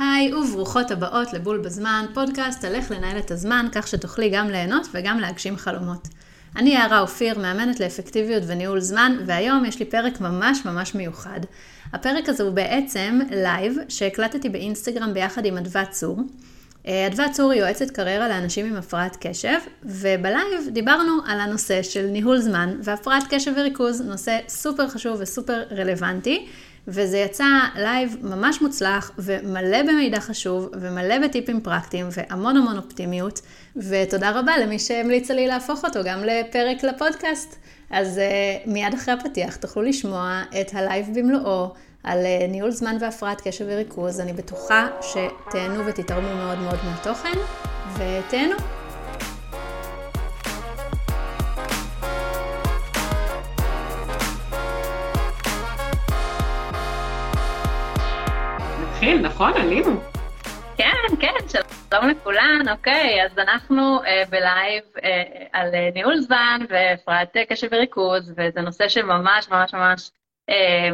היי וברוכות הבאות לבול בזמן, פודקאסט על איך לנהל את הזמן כך שתוכלי גם ליהנות וגם להגשים חלומות. אני יערה אופיר, מאמנת לאפקטיביות וניהול זמן, והיום יש לי פרק ממש ממש מיוחד. הפרק הזה הוא בעצם לייב שהקלטתי באינסטגרם ביחד עם אדוה צור. אה, אדוה צור היא יועצת קריירה לאנשים עם הפרעת קשב, ובלייב דיברנו על הנושא של ניהול זמן והפרעת קשב וריכוז, נושא סופר חשוב וסופר רלוונטי. וזה יצא לייב ממש מוצלח ומלא במידע חשוב ומלא בטיפים פרקטיים והמון המון אופטימיות. ותודה רבה למי שהמליצה לי להפוך אותו גם לפרק לפודקאסט. אז uh, מיד אחרי הפתיח תוכלו לשמוע את הלייב במלואו על uh, ניהול זמן והפרעת קשב וריכוז. אני בטוחה שתהנו ותתרמו מאוד מאוד מהתוכן, ותהנו. נתחיל, נכון? עלינו. כן, כן, שלום לכולן. אוקיי, אז אנחנו אה, בלייב אה, על אה, ניהול זמן והפרעת קשב וריכוז, וזה נושא שממש ממש ממש אה,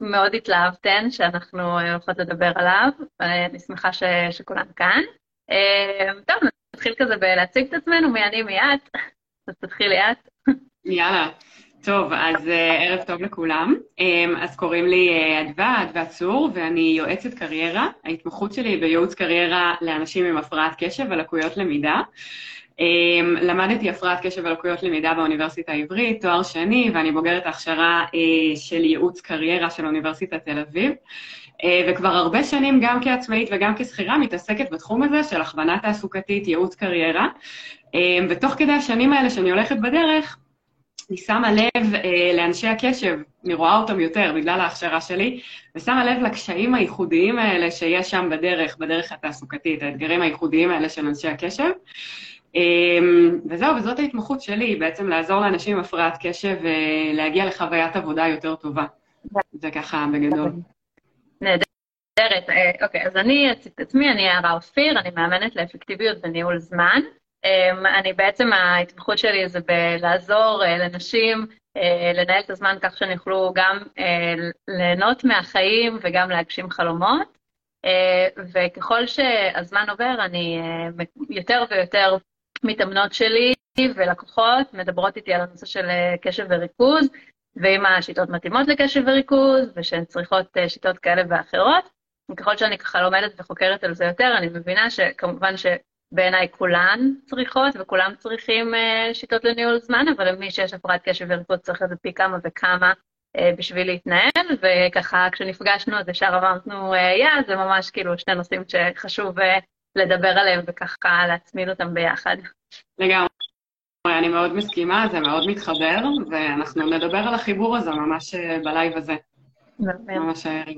מאוד התלהבתן, שאנחנו אה, הולכות לדבר עליו, ואני שמחה ש, שכולן כאן. אה, טוב, נתחיל כזה בלהציג את עצמנו, מי אני, מי את. אז תתחילי את. יאללה. טוב, אז uh, ערב טוב לכולם. Um, אז קוראים לי אה, אדווה, אדווה צור, ואני יועצת קריירה. ההתמחות שלי היא בייעוץ קריירה לאנשים עם הפרעת קשב ולקויות למידה. Um, למדתי הפרעת קשב ולקויות למידה באוניברסיטה העברית, תואר שני, ואני בוגרת ההכשרה uh, של ייעוץ קריירה של אוניברסיטת תל אביב. וכבר הרבה שנים, גם כעצמאית וגם כשכירה, מתעסקת בתחום הזה של הכוונה תעסוקתית, ייעוץ קריירה. Um, ותוך כדי השנים האלה שאני הולכת בדרך, אני שמה לב אה, לאנשי הקשב, אני רואה אותם יותר בגלל ההכשרה שלי, ושמה לב לקשיים הייחודיים האלה שיש שם בדרך, בדרך התעסוקתית, האתגרים הייחודיים האלה של אנשי הקשב. אה, וזהו, וזאת ההתמחות שלי, בעצם לעזור לאנשים עם הפרעת קשב אה, לחוויית עבודה יותר טובה. זה ככה בגדול. נהדרת. אה, אוקיי, אז אני אציג את עצמי, אני יערה אופיר, אני מאמנת לאפקטיביות וניהול זמן. אמ, אני בעצם, ההתמחות שלי זה בלעזור אה, לנשים אה, לנהל את הזמן כך שהן יוכלו גם אה, ליהנות מהחיים וגם להגשים חלומות. וככל שהזמן עובר, אני יותר ויותר מתאמנות שלי ולקוחות מדברות איתי על הנושא של קשב וריכוז, ועם השיטות מתאימות לקשב וריכוז, ושהן צריכות שיטות כאלה ואחרות. וככל שאני ככה לומדת וחוקרת על זה יותר, אני מבינה שכמובן ש... בעיניי כולן צריכות וכולם צריכים uh, שיטות לניהול זמן, אבל למי שיש הפרעת קשב וריכוז צריך לזה פי כמה וכמה uh, בשביל להתנהל, וככה כשנפגשנו אז ישר אמרנו, uh, יא, yeah, זה ממש כאילו שני נושאים שחשוב לדבר עליהם וככה להצמיד אותם ביחד. לגמרי. אני מאוד מסכימה, זה מאוד מתחבר, ואנחנו נדבר על החיבור הזה ממש בלייב הזה. ממש הערב.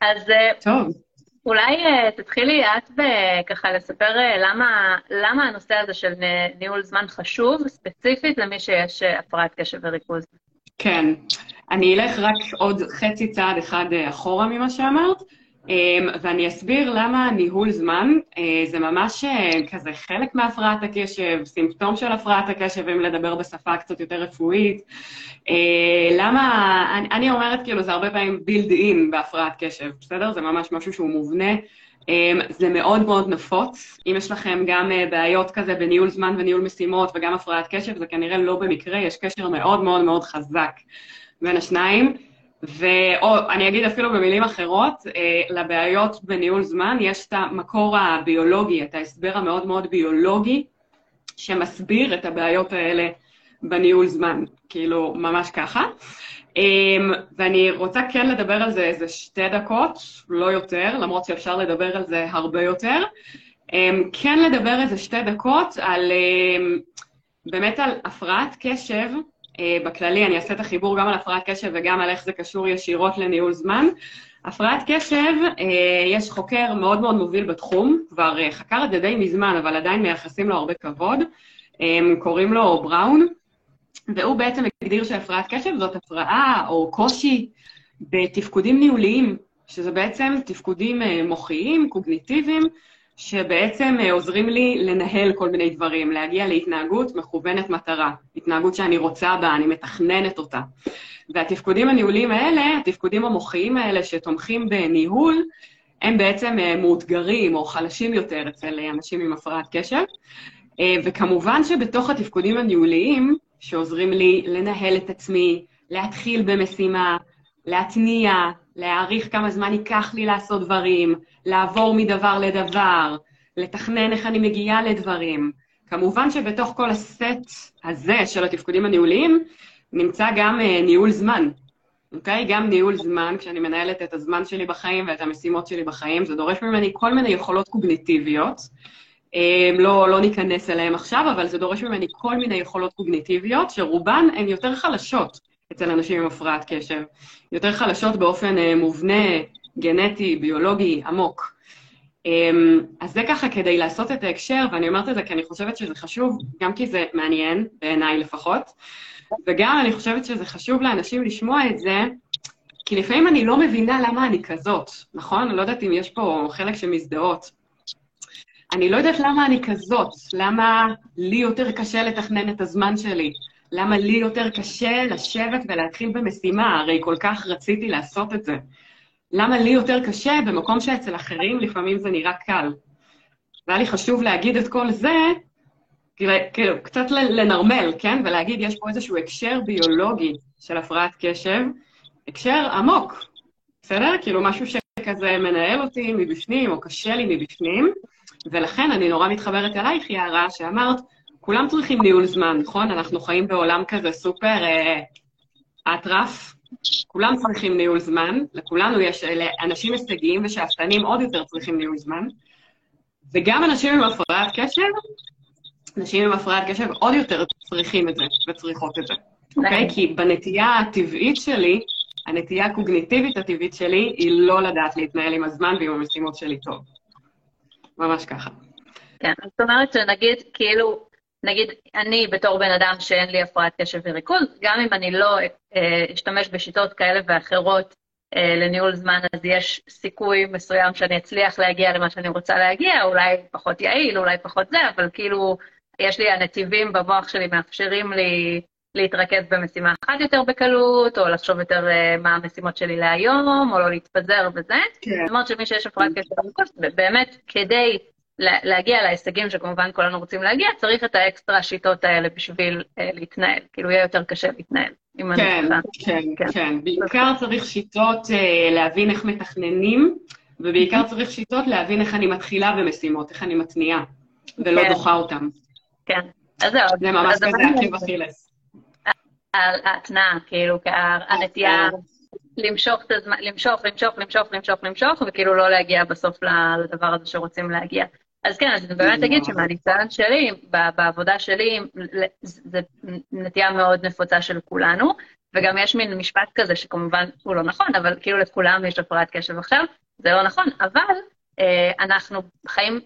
אז טוב. אולי uh, תתחילי את ככה לספר uh, למה, למה הנושא הזה של ניהול זמן חשוב, ספציפית למי שיש uh, הפרעת קשב וריכוז. כן, אני אלך רק עוד חצי צעד אחד אחורה ממה שאמרת. אמ, ואני אסביר למה ניהול זמן אה, זה ממש אה, כזה חלק מהפרעת הקשב, סימפטום של הפרעת הקשב, אם לדבר בשפה קצת יותר רפואית. אה, למה, אני, אומרת כאילו זה הרבה פעמים בילד אין בהפרעת קשב, בסדר? זה ממש משהו שהוא מובנה. אמ, זה מאוד מאוד נפוץ. אם יש לכם גם בעיות כזה בניהול זמן וניהול משימות וגם הפרעת קשב, זה כנראה לא במקרה, יש קשר מאוד מאוד מאוד חזק בין השניים. ואו אני אגיד אפילו במילים אחרות, אה, לבעיות בניהול זמן יש את המקור הביולוגי, את ההסבר המאוד מאוד ביולוגי, שמסביר את הבעיות האלה בניהול זמן, כאילו, ממש ככה. אה, ואני רוצה כן לדבר על זה איזה שתי דקות, לא יותר, למרות שאפשר לדבר על זה הרבה יותר. אה, כן לדבר איזה שתי דקות על, באמת על הפרעת קשב, אה, בכללי, אני אעשה את החיבור גם על הפרעת קשב וגם על איך זה קשור ישירות לניהול זמן. הפרעת קשב, אה, יש חוקר מאוד מאוד מוביל בתחום, כבר אה, חקר את זה די מזמן, אבל עדיין מייחסים לו הרבה כבוד, קוראים לו בראון, והוא בעצם הגדיר שהפרעת קשב זאת הפרעה או קושי בתפקודים ניהוליים, שזה בעצם תפקודים מוחיים, קוגניטיביים, שבעצם אה, עוזרים לי לנהל כל מיני דברים, להגיע להתנהגות מכוונת מטרה, התנהגות שאני רוצה בה, אני מתכננת אותה. והתפקודים הניהוליים האלה, התפקודים המוחיים האלה שתומכים בניהול, הם בעצם מאותגרים או חלשים יותר אצל אנשים עם הפרעת קשב. וכמובן שבתוך התפקודים הניהוליים, שעוזרים לי לנהל את עצמי, להתחיל במשימה, להתניע, להעריך כמה זמן ייקח לי לעשות דברים, לעבור מדבר לדבר, לתכנן איך אני מגיעה לדברים. כמובן שבתוך כל הסט הזה של התפקודים הניהוליים, נמצא גם uh, ניהול זמן, אוקיי? גם ניהול זמן, כשאני מנהלת את הזמן שלי בחיים ואת המשימות שלי בחיים, זה דורש ממני כל מיני יכולות קוגניטיביות. Um, לא, לא ניכנס אליהן עכשיו, אבל זה דורש ממני כל מיני יכולות קוגניטיביות, שרובן הן יותר חלשות אצל אנשים עם הפרעת קשב. יותר חלשות באופן uh, מובנה, גנטי, ביולוגי, עמוק. Um, אז זה ככה כדי לעשות את ההקשר, ואני אומרת את זה כי אני חושבת שזה חשוב, גם כי זה מעניין, בעיניי לפחות, וגם אני חושבת שזה חשוב לאנשים לשמוע את זה, כי לפעמים אני לא מבינה למה אני כזאת, נכון? אני לא יודעת אם יש פה חלק שמזדהות. אני לא יודעת למה אני כזאת, למה לי יותר קשה לתכנן את הזמן שלי, למה לי יותר קשה לשבת ולהתחיל במשימה, הרי כל כך רציתי לעשות את זה. למה לי יותר קשה במקום שאצל אחרים לפעמים זה נראה קל. והיה לי חשוב להגיד את כל זה, כאילו, קצת לנרמל, כן? ולהגיד, יש פה איזשהו הקשר ביולוגי של הפרעת קשב, הקשר עמוק, בסדר? כאילו, משהו שכזה מנהל אותי מבפנים, או קשה לי מבפנים, ולכן אני נורא מתחברת אלייך, יערה, שאמרת, כולם צריכים ניהול זמן, נכון? אנחנו חיים בעולם כזה סופר אה, אטרף, כולם צריכים ניהול זמן, לכולנו יש, אנשים הישגיים ושאפתנים עוד יותר צריכים ניהול זמן, וגם אנשים עם הפרעת קשב, אנשים עם הפרעת קשב עוד יותר צריכים את זה וצריכות את זה, אוקיי? Okay? כי בנטייה הטבעית שלי, הנטייה הקוגניטיבית הטבעית שלי היא לא לדעת להתנהל עם הזמן ועם המשימות שלי טוב. ממש ככה. כן, זאת אומרת שנגיד, כאילו, נגיד, אני בתור בן אדם שאין לי הפרעת קשב וריכוז, גם אם אני לא אה, אשתמש בשיטות כאלה ואחרות אה, לניהול זמן, אז יש סיכוי מסוים שאני אצליח להגיע למה שאני רוצה להגיע, אולי פחות יעיל, אולי פחות זה, אבל כאילו, יש לי הנתיבים במוח שלי מאפשרים לי להתרכז במשימה אחת יותר בקלות, או לחשוב יותר uh, מה המשימות שלי להיום, או לא להתפזר וזה. כן. זאת אומרת שמי שיש הפרעת קשב וריכוז, באמת, כדי להגיע להישגים שכמובן כולנו רוצים להגיע, צריך את האקסטרה שיטות האלה בשביל uh, להתנהל. כאילו, יהיה יותר קשה להתנהל. כן, כן, כן, כן. בעיקר צריך שיטות uh, להבין איך מתכננים, ובעיקר צריך שיטות להבין איך אני מתחילה במשימות, איך אני מתניעה, ולא כן. דוחה אותן. כן. אז זהו. זה ממש כזה עקב אכילס. ההתנעה, כאילו, הנטייה למשוך את הזמן, למשוך, למשוך, למשוך, למשוך, למשוך, וכאילו לא להגיע בסוף לדבר הזה שרוצים להגיע. אז כן, אז אני באמת אגיד שמהניסיון שלי, בעבודה שלי, זו נטייה מאוד נפוצה של כולנו, וגם יש מין משפט כזה שכמובן הוא לא נכון, אבל כאילו לכולם יש הפרעת קשב עכשיו, זה לא נכון, אבל אה, אנחנו חיים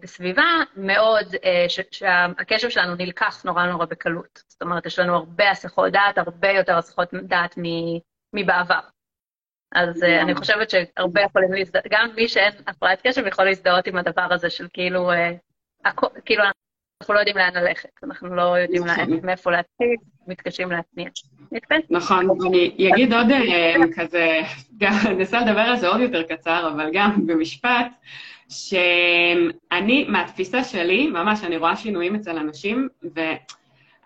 בסביבה מאוד, אה, שהקשב שלנו נלקח נורא נורא בקלות. זאת אומרת, יש לנו הרבה הסחות דעת, הרבה יותר הסחות דעת מבעבר. אז אה, אני חושבת שהרבה יכולים להזדהות, גם מי שאין הפרעת קשב יכול להזדהות עם הדבר הזה של כאילו, כאילו אנחנו לא יודעים לאן ללכת, אנחנו לא יודעים נכון. מאיפה להתחיל, מתקשים להתניע. נכון, אני אגיד עוד אה, כזה, ננסה לדבר על זה עוד יותר קצר, אבל גם במשפט, שאני, מהתפיסה שלי, ממש, אני רואה שינויים אצל אנשים,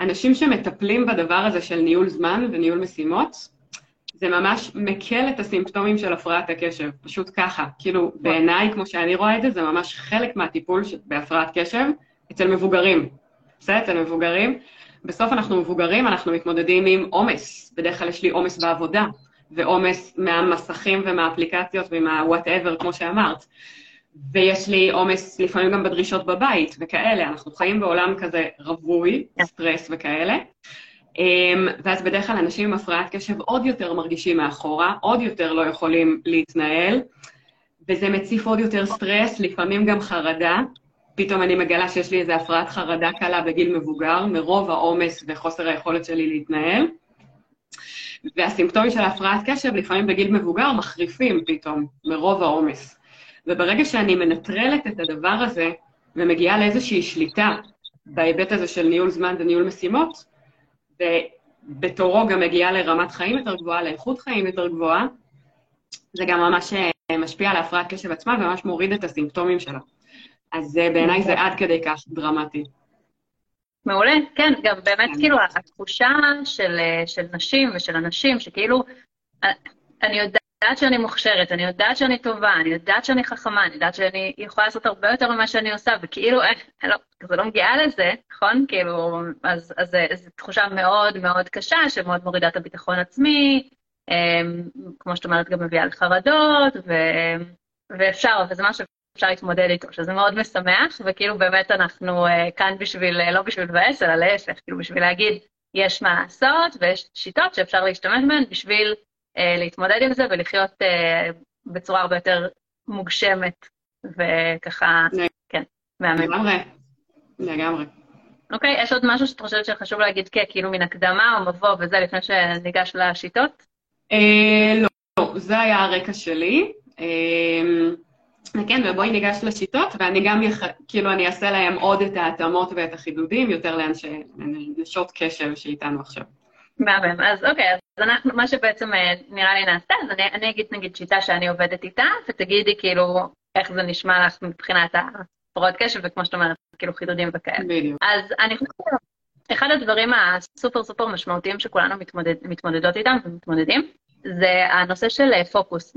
ואנשים שמטפלים בדבר הזה של ניהול זמן וניהול משימות, זה ממש מקל את הסימפטומים של הפרעת הקשב, פשוט ככה. כאילו, בעיניי, כמו שאני רואה את זה, זה ממש חלק מהטיפול בהפרעת קשב אצל מבוגרים. בסדר? אצל מבוגרים. בסוף אנחנו מבוגרים, אנחנו מתמודדים עם עומס. בדרך כלל יש לי עומס בעבודה, ועומס מהמסכים ומהאפליקציות ומה whatever, כמו שאמרת. ויש לי עומס לפעמים גם בדרישות בבית וכאלה. אנחנו חיים בעולם כזה רווי, סטרס וכאלה. אמ, ואז בדרך כלל אנשים עם הפרעת קשב עוד יותר מרגישים מאחורה, עוד יותר לא יכולים להתנהל, וזה מציף עוד יותר סטרס, לפעמים גם חרדה, פתאום אני מגלה שיש לי איזו הפרעת חרדה קלה בגיל מבוגר, מרוב העומס וחוסר היכולת שלי להתנהל. והסימפטומים של הפרעת קשב לפעמים בגיל מבוגר מחריפים פתאום, מרוב העומס. וברגע שאני מנטרלת את הדבר הזה ומגיעה לאיזושהי שליטה בהיבט הזה של ניהול זמן וניהול משימות, ובתורו גם מגיעה לרמת חיים יותר גבוהה, לאיכות חיים יותר גבוהה, זה גם ממש משפיע על ההפרעת קשב עצמה וממש מוריד את הסימפטומים שלה. אז בעיניי זה עד כדי כך דרמטי. מעולה, כן, גם באמת כן. כאילו התחושה של, של נשים ושל אנשים, שכאילו, אני יודעת שאני מוכשרת, אני יודעת שאני טובה, אני יודעת שאני חכמה, אני יודעת שאני יכולה לעשות הרבה יותר ממה שאני עושה, וכאילו, אה, לא, זה לא מגיעה לזה, נכון? כאילו, אז, אז זו תחושה מאוד מאוד קשה, שמאוד מורידה את הביטחון עצמי, אמ, כמו שאת אומרת, גם מביאה לחרדות, ו, ואפשר, וזה משהו שאפשר להתמודד איתו, שזה מאוד משמח, וכאילו באמת אנחנו uh, כאן בשביל, uh, לא בשביל לבאס, אלא להפך, כאילו בשביל להגיד, יש מה לעשות ויש שיטות שאפשר להשתמש בהן בשביל להתמודד עם זה ולחיות uh, בצורה הרבה יותר מוגשמת, וככה, כן, מהמם. לגמרי, לגמרי. אוקיי, יש עוד משהו שאת חושבת שחשוב להגיד כאילו מן הקדמה או מבוא וזה לפני שניגש לשיטות? לא, לא, זה היה הרקע שלי. כן, ובואי ניגש לשיטות, ואני גם, יח... כאילו, אני אעשה להם עוד את ההתאמות ואת החידודים, יותר לנשות קשב שאיתנו עכשיו. מהמם. אז אוקיי, אז אנחנו, מה שבעצם אה, נראה לי נעשה, אז אני, אני אגיד נגיד שיטה שאני עובדת איתה, ותגידי כאילו איך זה נשמע לך מבחינת הפרעות קשב, וכמו שאת אומרת, כאילו חידודים וכאלה. בדיוק. אז אני חושבת אחד הדברים הסופר סופר משמעותיים שכולנו מתמודד, מתמודדות איתם ומתמודדים, זה הנושא של אה, פוקוס,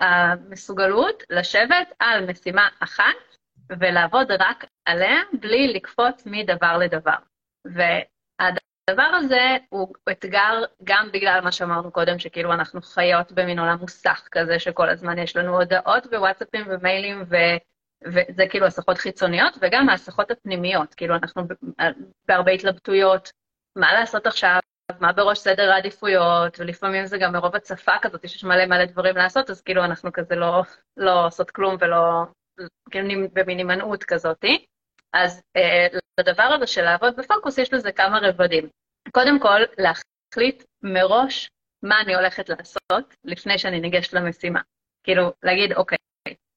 המסוגלות לשבת על משימה אחת ולעבוד רק עליה בלי לקפוץ מדבר לדבר. והדבר הזה הוא אתגר גם בגלל מה שאמרנו קודם, שכאילו אנחנו חיות במין עולם מוסך כזה, שכל הזמן יש לנו הודעות ווואטסאפים ומיילים ו... וזה כאילו הסחות חיצוניות, וגם ההסחות הפנימיות, כאילו אנחנו בהרבה התלבטויות, מה לעשות עכשיו, מה בראש סדר העדיפויות, ולפעמים זה גם מרוב הצפה כזאת, יש מלא מלא דברים לעשות, אז כאילו אנחנו כזה לא, לא עושות כלום ולא, כאילו במין הימנעות כזאתי. אז אה, לדבר הזה של לעבוד בפוקוס יש לזה כמה רבדים. קודם כל, להחליט מראש מה אני הולכת לעשות לפני שאני ניגשת למשימה. כאילו, להגיד, אוקיי,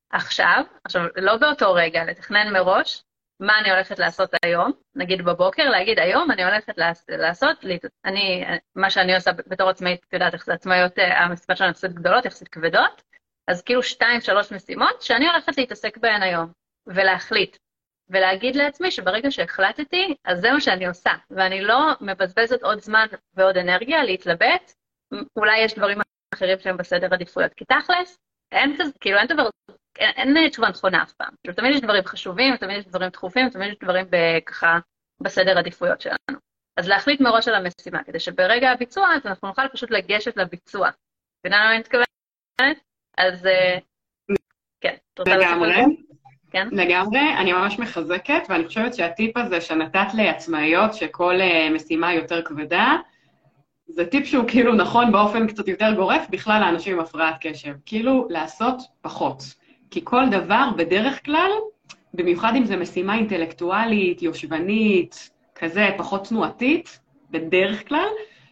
עכשיו, עכשיו, לא באותו רגע, לתכנן מראש, מה אני הולכת לעשות היום, נגיד בבוקר, להגיד היום אני הולכת לעשות, אני, מה שאני עושה בתור עצמאית, את יודעת איך זה עצמאיות, אה, המשימות שלנו יחסית גדולות, יחסית כבדות, אז כאילו שתיים, שלוש משימות שאני הולכת להתעסק בהן היום, ולהחליט, ולהגיד לעצמי שברגע שהחלטתי, אז זה מה שאני עושה, ואני לא מבזבזת עוד זמן ועוד אנרגיה להתלבט, אולי יש דברים אחרים שהם בסדר עדיפויות, כי תכלס, אין כזה, כאילו אין דבר אין, אין תשובה נכונה אף פעם. כאילו, תמיד יש דברים חשובים, תמיד יש דברים דחופים, תמיד יש דברים ככה בסדר עדיפויות שלנו. אז להחליט מראש על המשימה, כדי שברגע הביצוע, אז אנחנו נוכל פשוט לגשת לביצוע. מבינה למה אני מתכוונת? אז אה, כן. לגמרי. כן? לגמרי, אני ממש מחזקת, ואני חושבת שהטיפ הזה שנתת לעצמאיות, שכל uh, משימה יותר כבדה, זה טיפ שהוא כאילו נכון באופן קצת יותר גורף בכלל לאנשים עם הפרעת קשב. כאילו, לעשות פחות. כי כל דבר, בדרך כלל, במיוחד אם זו משימה אינטלקטואלית, יושבנית, כזה, פחות תנועתית, בדרך כלל,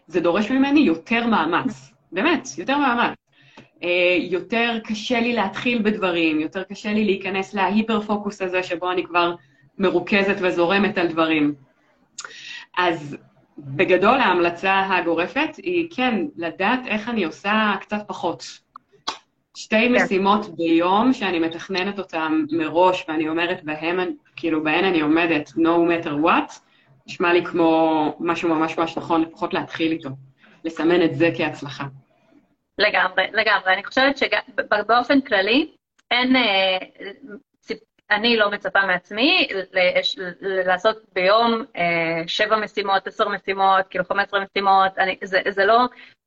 זה דורש ממני יותר מאמץ. באמת, יותר מאמץ. אה, יותר קשה לי להתחיל בדברים, יותר קשה לי להיכנס להיפר-פוקוס הזה שבו אני כבר מרוכזת וזורמת על דברים. אז בגדול ההמלצה הגורפת היא כן, לדעת איך אני עושה קצת פחות. שתי כן. משימות ביום שאני מתכננת אותן מראש, ואני אומרת בהם, כאילו, בהן אני עומדת, no matter what, נשמע לי כמו משהו ממש ממש נכון, לפחות להתחיל איתו. לסמן את זה כהצלחה. לגמרי, לגמרי. אני חושבת שבאופן כללי, אין, אה, אני לא מצפה מעצמי לעשות ביום אה, שבע משימות, עשר משימות, כאילו חמש עשרה משימות, אני, זה, זה לא,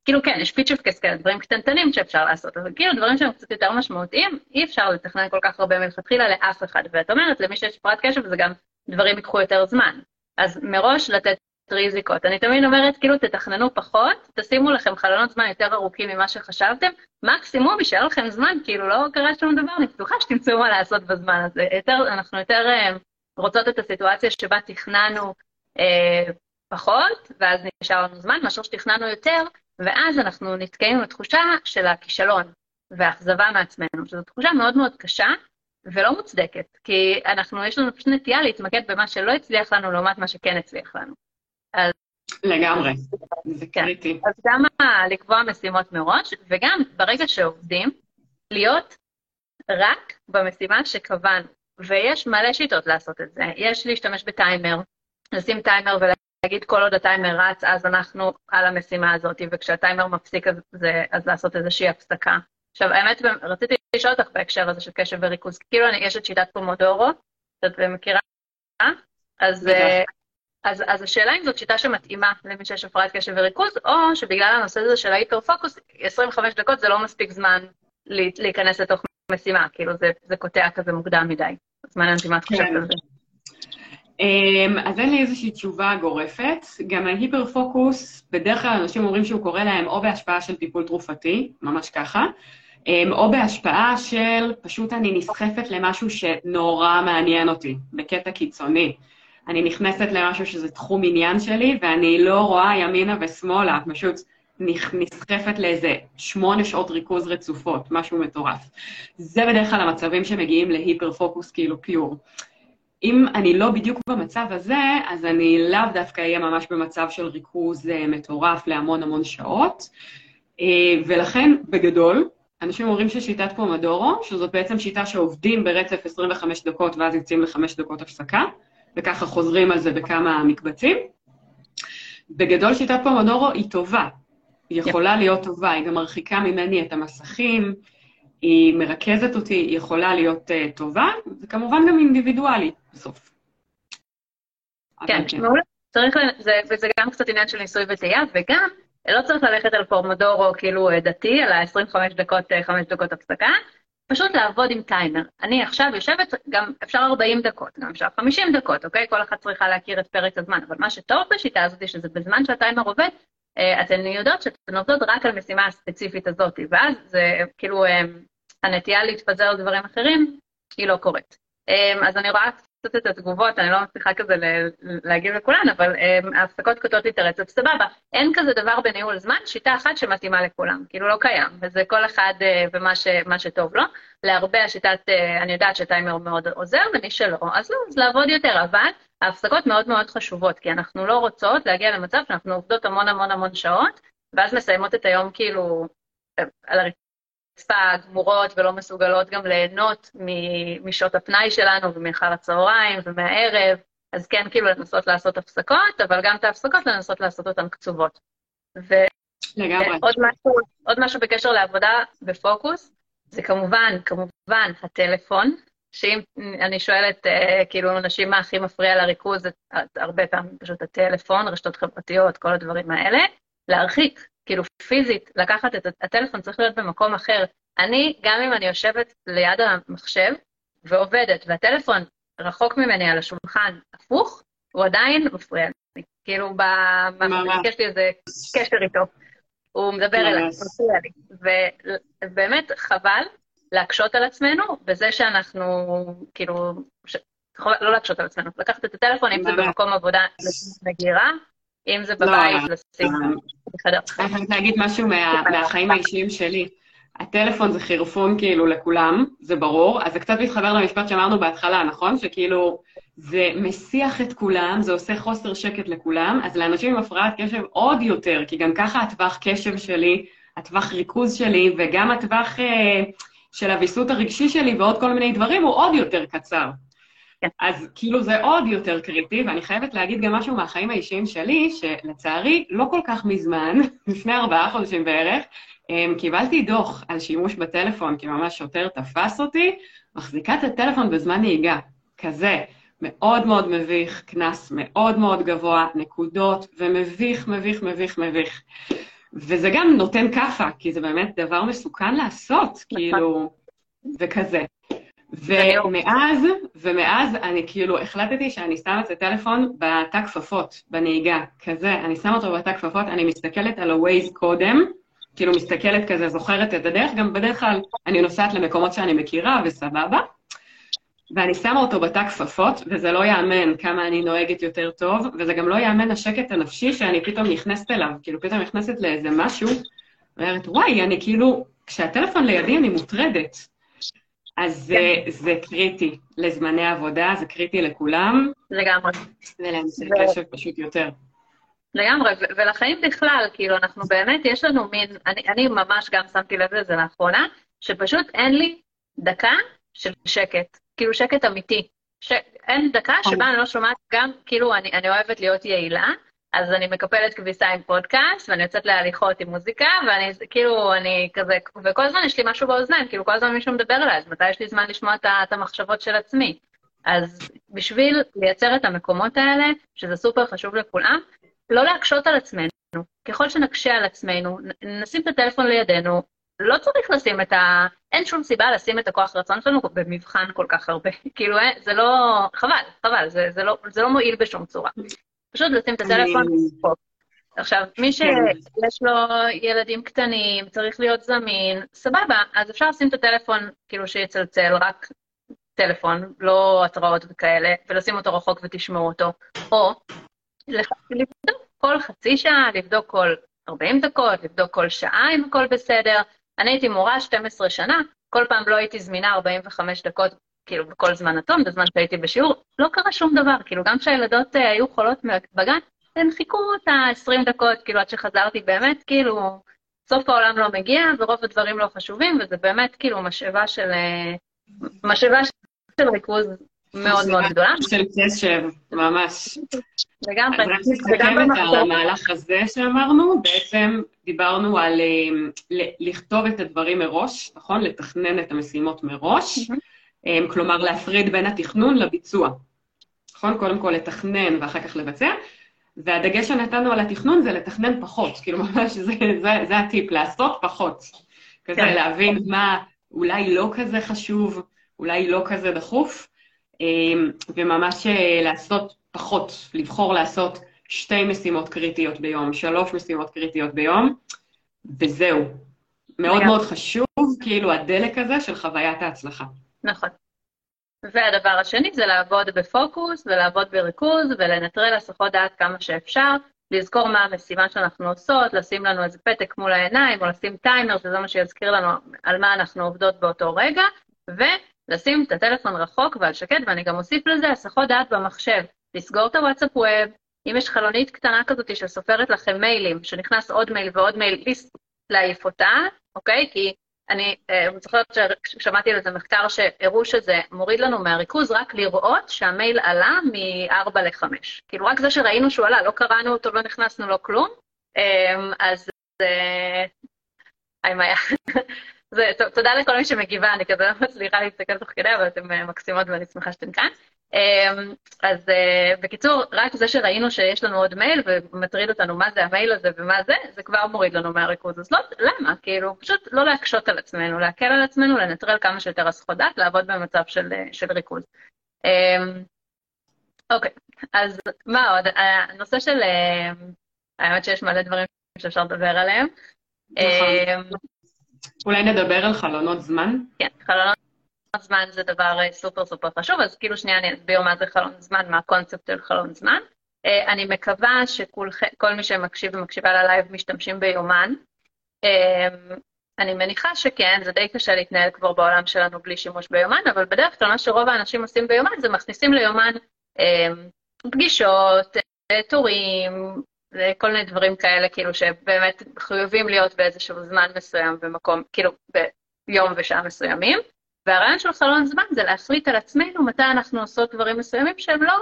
כאילו כן, יש פיצ'פקס כאלה, דברים קטנטנים שאפשר לעשות, אבל כאילו דברים שהם קצת יותר משמעותיים, אי אפשר לתכנן כל כך הרבה מלכתחילה לאף אחד. ואת אומרת, למי שיש פרט קשב, זה גם דברים ייקחו יותר זמן. אז מראש לתת ריזיקות. אני תמיד אומרת, כאילו, תתכננו פחות, תשימו לכם חלונות זמן יותר ארוכים ממה שחשבתם, מקסימום יישאר לכם זמן, כאילו, לא קרה שום דבר, אני בטוחה שתמצאו מה לעשות בזמן הזה. יותר, אנחנו יותר אה, רוצות את הסיטואציה שבה תכננו אה, פחות, ואז נשאר לנו זמן, מאשר שתכננו יותר, ואז אנחנו נתקעים בתחושה של הכישלון והאכזבה מעצמנו, שזו תחושה מאוד מאוד קשה ולא מוצדקת, כי אנחנו, יש לנו פשוט נטייה להתמקד במה שלא הצליח לנו לעומת מה שכן הצליח לנו. לגמרי, זה כן. קריטי. אז גם לקבוע משימות מראש, וגם ברגע שעובדים, להיות רק במשימה שקבענו. ויש מלא שיטות לעשות את זה. יש להשתמש בטיימר, לשים טיימר ולהגיד כל עוד הטיימר רץ, אז אנחנו על המשימה הזאת, וכשהטיימר מפסיק אז, זה, אז לעשות איזושהי הפסקה. עכשיו, האמת, רציתי לשאול אותך בהקשר הזה של קשב וריכוז. כאילו, אני, יש את שיטת פומודורו, שאת מכירה? אז, אז, אז השאלה אם זאת שיטה שמתאימה למי שיש הפרעת קשב וריכוז, או שבגלל הנושא הזה של ההיפר-פוקוס, 25 דקות זה לא מספיק זמן להיכנס לתוך משימה, כאילו זה, זה קוטע כזה מוקדם מדי. אז מעניין אותי מה את חושבת על זה. אמ, אז אין לי איזושהי תשובה גורפת. גם ההיפר-פוקוס, בדרך כלל אנשים אומרים שהוא קורה להם או בהשפעה של טיפול תרופתי, ממש ככה, אמ, או בהשפעה של פשוט אני נסחפת למשהו שנורא מעניין אותי, בקטע קיצוני. אני נכנסת למשהו שזה תחום עניין שלי, ואני לא רואה ימינה ושמאלה, פשוט נסחפת לאיזה שמונה שעות ריכוז רצופות, משהו מטורף. זה בדרך כלל המצבים שמגיעים להיפר פוקוס כאילו פיור. אם אני לא בדיוק במצב הזה, אז אני לאו דווקא אהיה ממש במצב של ריכוז uh, מטורף להמון המון שעות. Uh, ולכן, בגדול, אנשים אומרים ששיטת פומדורו, שזאת בעצם שיטה שעובדים ברצף 25 דקות ואז יוצאים לחמש דקות הפסקה, וככה חוזרים על זה בכמה מקבצים. בגדול שיטת פומדורו היא טובה, היא יכולה yep. להיות טובה, היא גם מרחיקה ממני את המסכים, היא מרכזת אותי, היא יכולה להיות uh, טובה, וכמובן גם אינדיבידואלי בסוף. כן, כן. מעולה. צריך, זה, וזה גם קצת עניין של ניסוי וטעייה, וגם לא צריך ללכת על פורמדורו כאילו אה, דתי, אלא 25 דקות, 5 אה, דקות הפסקה, פשוט לעבוד עם טיימר. אני עכשיו יושבת, גם אפשר 40 דקות, גם אפשר 50 דקות, אוקיי? כל אחת צריכה להכיר את פרק הזמן, אבל מה שטוב בשיטה הזאת, שזה בזמן שהטיימר עובד, אה, אתן יודעות שאתן עובדות רק על משימה הספציפית הזאת, ואז זה כאילו הנטייה להתפזר על דברים אחרים, היא לא קורית. אז אני רואה קצת את התגובות, אני לא מצליחה כזה להגיב לכולן, אבל ההפסקות קוטעות לי את הרצף, סבבה. אין כזה דבר בניהול זמן, שיטה אחת שמתאימה לכולם, כאילו לא קיים, וזה כל אחד ומה ש, שטוב לו. להרבה השיטת, אני יודעת שטיימר מאוד עוזר, ומי שלא, אז לא, אז לעבוד יותר, אבל ההפסקות מאוד מאוד חשובות, כי אנחנו לא רוצות להגיע למצב שאנחנו עובדות המון המון המון שעות, ואז מסיימות את היום כאילו על הרצפה גמורות ולא מסוגלות גם ליהנות משעות הפנאי שלנו ומאחר הצהריים ומהערב, אז כן כאילו לנסות לעשות הפסקות, אבל גם את ההפסקות לנסות לעשות אותן קצובות. ועוד משהו, עוד משהו בקשר לעבודה בפוקוס, זה כמובן, כמובן, הטלפון, שאם אני שואלת, אה, כאילו, אנשים מה הכי מפריע לריכוז, הרבה פעמים פשוט הטלפון, רשתות חברתיות, כל הדברים האלה, להרחיק, כאילו פיזית, לקחת את הטלפון צריך להיות במקום אחר. אני, גם אם אני יושבת ליד המחשב ועובדת, והטלפון רחוק ממני על השולחן הפוך, הוא עדיין מפריע לי. כאילו, יש לי איזה קשר איתו. הוא מדבר אליי, הוא מפריע לי. ובאמת, חבל להקשות על עצמנו בזה שאנחנו, כאילו, ש... לא להקשות על עצמנו, לקחת את הטלפון, אם זה במקום עבודה מגירה, אם זה לא, בבית, לשים בחדר. אני חייבת להגיד משהו מהחיים האישיים שלי. הטלפון זה חירפון כאילו לכולם, זה ברור, אז זה קצת מתחבר למשפט שאמרנו בהתחלה, נכון? שכאילו זה מסיח את כולם, זה עושה חוסר שקט לכולם, אז לאנשים עם הפרעת קשב עוד יותר, כי גם ככה הטווח קשב שלי, הטווח ריכוז שלי, וגם הטווח אה, של הוויסות הרגשי שלי ועוד כל מיני דברים הוא עוד יותר קצר. כן. אז כאילו זה עוד יותר קריטי, ואני חייבת להגיד גם משהו מהחיים האישיים שלי, שלצערי לא כל כך מזמן, לפני ארבעה חודשים בערך, אמ, קיבלתי דוח על שימוש בטלפון, כי ממש שוטר תפס אותי, מחזיקה את הטלפון בזמן נהיגה, כזה. מאוד מאוד מביך, קנס מאוד מאוד גבוה, נקודות, ומביך, מביך, מביך, מביך. וזה גם נותן כאפה, כי זה באמת דבר מסוכן לעשות, נכון. כאילו, וכזה. ומאז, ומאז אני כאילו החלטתי שאני שמה את הטלפון בתא כפפות, בנהיגה, כזה, אני שמה אותו בתא כפפות, אני מסתכלת על ה-Waze קודם, כאילו מסתכלת כזה, זוכרת את הדרך, גם בדרך כלל אני נוסעת למקומות שאני מכירה וסבבה, ואני שמה אותו בתא כפפות, וזה לא יאמן כמה אני נוהגת יותר טוב, וזה גם לא יאמן השקט הנפשי שאני פתאום נכנסת אליו, כאילו פתאום נכנסת לאיזה משהו, ואומרת, וואי, אני כאילו, כשהטלפון לידי אני מוטרדת. אז זה, זה קריטי לזמני עבודה, זה קריטי לכולם. לגמרי. ולאנשי קשב פשוט יותר. לגמרי, ולחיים בכלל, כאילו, אנחנו באמת, יש לנו מין, אני, אני ממש גם שמתי לב לזה לאחרונה, שפשוט אין לי דקה של שקט, כאילו שקט אמיתי. ש... אין דקה שבה אני לא שומעת גם, כאילו, אני, אני אוהבת להיות יעילה, אז אני מקפלת כביסה עם פודקאסט, ואני יוצאת להליכות עם מוזיקה, ואני כאילו, אני כזה, וכל הזמן יש לי משהו באוזניים, כאילו כל הזמן מישהו מדבר אליי, אז מתי יש לי זמן לשמוע את המחשבות של עצמי? אז בשביל לייצר את המקומות האלה, שזה סופר חשוב לכולם, לא להקשות על עצמנו. ככל שנקשה על עצמנו, נשים את הטלפון לידינו, לא צריך לשים את ה... אין שום סיבה לשים את הכוח רצון שלנו במבחן כל כך הרבה. כאילו, אה, זה לא... חבל, חבל, זה, זה, לא, זה לא מועיל בשום צורה. פשוט לשים את הטלפון פה. עכשיו, מי כן. שיש לו ילדים קטנים, צריך להיות זמין, סבבה, אז אפשר לשים את הטלפון, כאילו שיצלצל, רק טלפון, לא התראות וכאלה, ולשים אותו רחוק ותשמעו אותו. או לבדוק כל חצי שעה, לבדוק כל 40 דקות, לבדוק כל שעה אם הכל בסדר. אני הייתי מורה 12 שנה, כל פעם לא הייתי זמינה 45 דקות, כאילו, בכל זמן נתון, בזמן שהייתי בשיעור, לא קרה שום דבר. כאילו, גם כשהילדות uh, היו חולות בגן, הן חיכו את ה-20 דקות, כאילו, עד שחזרתי באמת, כאילו, סוף העולם לא מגיע, ורוב הדברים לא חשובים, וזה באמת, כאילו, משאבה של... Uh, משאבה של ריכוז מאוד מאוד גדולה. של קשב, ממש. לגמרי. אז רק נסכם את המהלך הזה שאמרנו, בעצם דיברנו על אה, לכתוב את הדברים מראש, נכון? לתכנן את המשימות מראש, אה, כלומר להפריד בין התכנון לביצוע. נכון? קודם כל לתכנן ואחר כך לבצע, והדגש שנתנו על התכנון זה לתכנן פחות, כאילו ממש זה, זה, זה הטיפ, לעשות פחות. כזה כן. להבין מה אולי לא כזה חשוב, אולי לא כזה דחוף, אמ, וממש אה, לעשות פחות, לבחור לעשות שתי משימות קריטיות ביום, שלוש משימות קריטיות ביום, וזהו. מאוד מאוד חשוב, כאילו, הדלק הזה של חוויית ההצלחה. נכון. והדבר השני זה לעבוד בפוקוס ולעבוד בריכוז ולנטרל הסחות דעת כמה שאפשר, לזכור מה המשימה שאנחנו עושות, לשים לנו איזה פתק מול העיניים או לשים טיימר, שזה מה שיזכיר לנו על מה אנחנו עובדות באותו רגע, ו... לשים את הטלפון רחוק ועל שקט, ואני גם אוסיף לזה הסחות דעת במחשב. לסגור את הוואטסאפ ווב, אם יש חלונית קטנה כזאת שסופרת לכם מיילים, שנכנס עוד מייל ועוד מייל, להעיף אותה, אוקיי? כי אני אה, זוכרת ששמעתי על איזה מחקר שהראו שזה מוריד לנו מהריכוז רק לראות שהמייל עלה מ-4 ל-5. כאילו, רק זה שראינו שהוא עלה, לא קראנו אותו, לא נכנסנו, לא כלום. אה, אז... אה, היי מאיה. זה, תודה לכל מי שמגיבה, אני כזה לא מצליחה להסתכל תוך כדי, אבל אתן אה, מקסימות ואני שמחה שאתן כאן. אמ, אז אה, בקיצור, רק זה שראינו שיש לנו עוד מייל ומטריד אותנו מה זה המייל הזה ומה זה, זה כבר מוריד לנו מהריכוז. אז לא, למה? כאילו, פשוט לא להקשות על עצמנו, להקל על עצמנו, לנטרל כמה שיותר הסחות דעת, לעבוד במצב של, אה, של ריכוז. אמ, אוקיי, אז מה עוד? הנושא של... האמת שיש מלא דברים שאפשר לדבר עליהם. נכון. אמ, אולי נדבר על חלונות זמן? כן, חלונות זמן זה דבר אה, סופר סופר חשוב, אז כאילו שנייה אני אסביר מה זה חלון זמן, מה הקונספט של חלון זמן. אה, אני מקווה שכל מי שמקשיב ומקשיבה ללייב משתמשים ביומן. אה, אני מניחה שכן, זה די קשה להתנהל כבר בעולם שלנו בלי שימוש ביומן, אבל בדרך כלל מה שרוב האנשים עושים ביומן זה מכניסים ליומן פגישות, טורים, כל מיני דברים כאלה, כאילו, שבאמת מחויבים להיות באיזשהו זמן מסוים במקום, כאילו, ביום ושעה מסוימים. והרעיון של חלון זמן זה להחליט על עצמנו מתי אנחנו עושות דברים מסוימים שהם לא,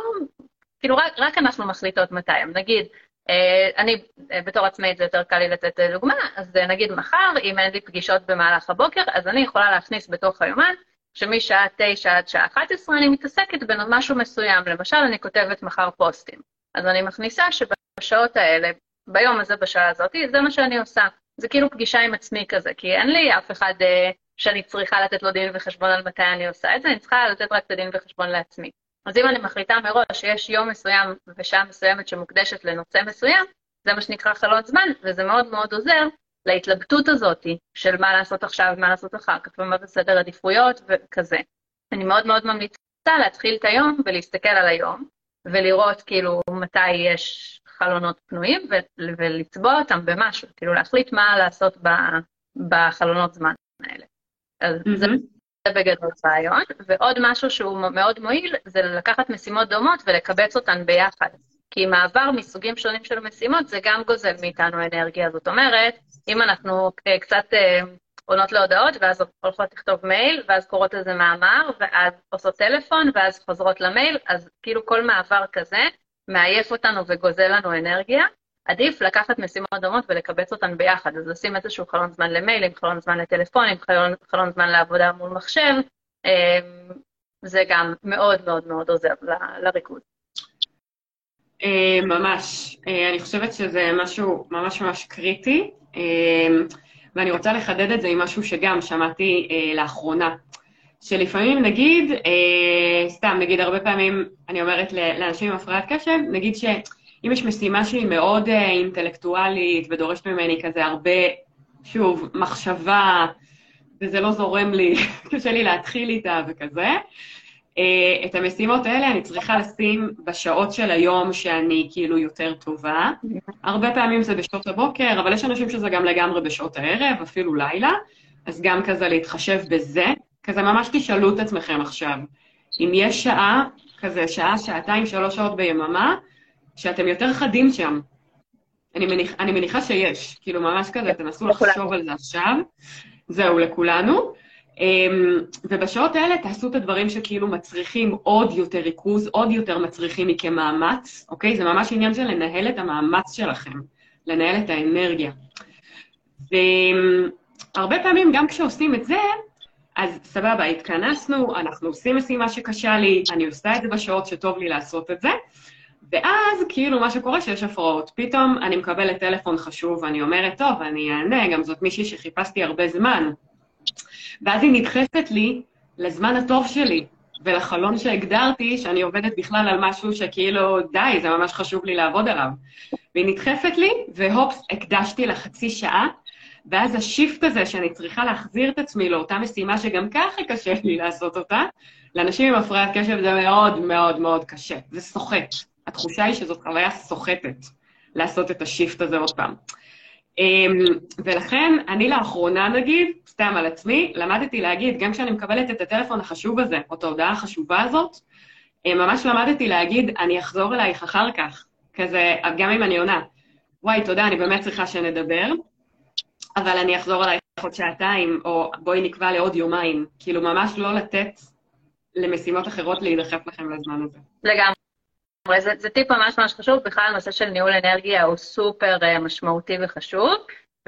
כאילו, רק, רק אנחנו מחליטות מתי הם. נגיד, אה, אני אה, בתור עצמאית זה יותר קל לי לתת אה, דוגמה, אז נגיד מחר, אם אין לי פגישות במהלך הבוקר, אז אני יכולה להכניס בתוך היומן שמשעה 9 עד שעה 11 אני מתעסקת במשהו מסוים. למשל, אני כותבת מחר פוסטים. אז אני מכניסה שב... בשעות האלה, ביום הזה, בשעה הזאת, זה מה שאני עושה. זה כאילו פגישה עם עצמי כזה, כי אין לי אף אחד שאני צריכה לתת לו דין וחשבון על מתי אני עושה את זה, אני צריכה לתת רק את הדין וחשבון לעצמי. אז אם אני מחליטה מראש שיש יום מסוים ושעה מסוימת שמוקדשת לנושא מסוים, זה מה שנקרא חלון זמן, וזה מאוד מאוד עוזר להתלבטות הזאת של מה לעשות עכשיו ומה לעשות אחר כך, ומה בסדר עדיפויות וכזה. אני מאוד מאוד ממליצה להתחיל את היום ולהסתכל על היום, ולראות כאילו מתי יש חלונות פנויים ולצבוע אותם במשהו, כאילו להחליט מה לעשות בחלונות זמן האלה. אז mm-hmm. זה, זה בגדול רעיון, ועוד משהו שהוא מאוד מועיל זה לקחת משימות דומות ולקבץ אותן ביחד. כי מעבר מסוגים שונים של משימות זה גם גוזל מאיתנו אנרגיה. זאת אומרת, אם אנחנו קצת אה, עונות להודעות, ואז הולכות לכתוב מייל, ואז קוראות איזה מאמר, ואז עושות טלפון, ואז חוזרות למייל, אז כאילו כל מעבר כזה מעייף אותנו וגוזל לנו אנרגיה. עדיף לקחת משימות דומות ולקבץ אותן ביחד, אז לשים איזשהו חלון זמן למיילים, חלון זמן לטלפונים, חלון, חלון זמן לעבודה מול מחשב, אמ, זה גם מאוד מאוד מאוד עוזר לריכוז. אה, ממש. אה, אני חושבת שזה משהו ממש ממש קריטי, אה, ואני רוצה לחדד את זה עם משהו שגם שמעתי לאחרונה. שלפעמים נגיד, סתם, נגיד הרבה פעמים אני אומרת לאנשים עם הפרעת קשב, נגיד שאם יש משימה שהיא מאוד אינטלקטואלית ודורשת ממני כזה הרבה, שוב, מחשבה, וזה לא זורם לי, קשה לי להתחיל איתה וכזה, Uh, את המשימות האלה אני צריכה לשים בשעות של היום שאני כאילו יותר טובה. הרבה פעמים זה בשעות הבוקר, אבל יש אנשים שזה גם לגמרי בשעות הערב, אפילו לילה, אז גם כזה להתחשב בזה. כזה ממש תשאלו את עצמכם עכשיו, אם יש שעה, כזה שעה, שעתיים, שלוש שעות ביממה, שאתם יותר חדים שם. אני, מניח, אני מניחה שיש, כאילו ממש כזה, תנסו לחשוב על זה עכשיו. זהו, לכולנו. אמ, ובשעות האלה תעשו את הדברים שכאילו מצריכים עוד יותר ריכוז, עוד יותר מצריכים מכם מאמץ, אוקיי? זה ממש עניין של לנהל את המאמץ שלכם, לנהל את האנרגיה. והרבה פעמים גם כשעושים את זה, אז סבבה, התכנסנו, אנחנו עושים משימה שקשה לי, אני עושה את זה בשעות שטוב לי לעשות את זה, ואז כאילו מה שקורה שיש הפרעות. פתאום אני מקבלת טלפון חשוב, ואני אומרת, טוב, אני אענה, גם זאת מישהי שחיפשתי הרבה זמן, ואז היא נדחפת לי לזמן הטוב שלי, ולחלון שהגדרתי, שאני עובדת בכלל על משהו שכאילו, די, זה ממש חשוב לי לעבוד עליו. והיא נדחפת לי, והופס, הקדשתי לה חצי שעה, ואז השיפט הזה שאני צריכה להחזיר את עצמי לאותה משימה שגם ככה קשה לי לעשות אותה, לאנשים עם הפרעת קשב זה מאוד מאוד מאוד קשה. זה סוחט. התחושה היא שזאת חוויה סוחטת לעשות את השיפט הזה עוד פעם. אמ, ולכן, אני לאחרונה נגיד, סתם על עצמי, למדתי להגיד, גם כשאני מקבלת את הטלפון החשוב הזה, או את ההודעה החשובה הזאת, אה, ממש למדתי להגיד, אני אחזור אלייך אחר כך. כזה, גם אם אני עונה, וואי, תודה, אני באמת צריכה שנדבר, אבל אני אחזור אלייך עוד שעתיים, או בואי נקבע לעוד יומיים. כאילו, ממש לא לתת למשימות אחרות להידחף לכם לזמן הזה. לגמרי. זה, זה טיפ ממש ממש חשוב, בכלל הנושא של ניהול אנרגיה הוא סופר uh, משמעותי וחשוב,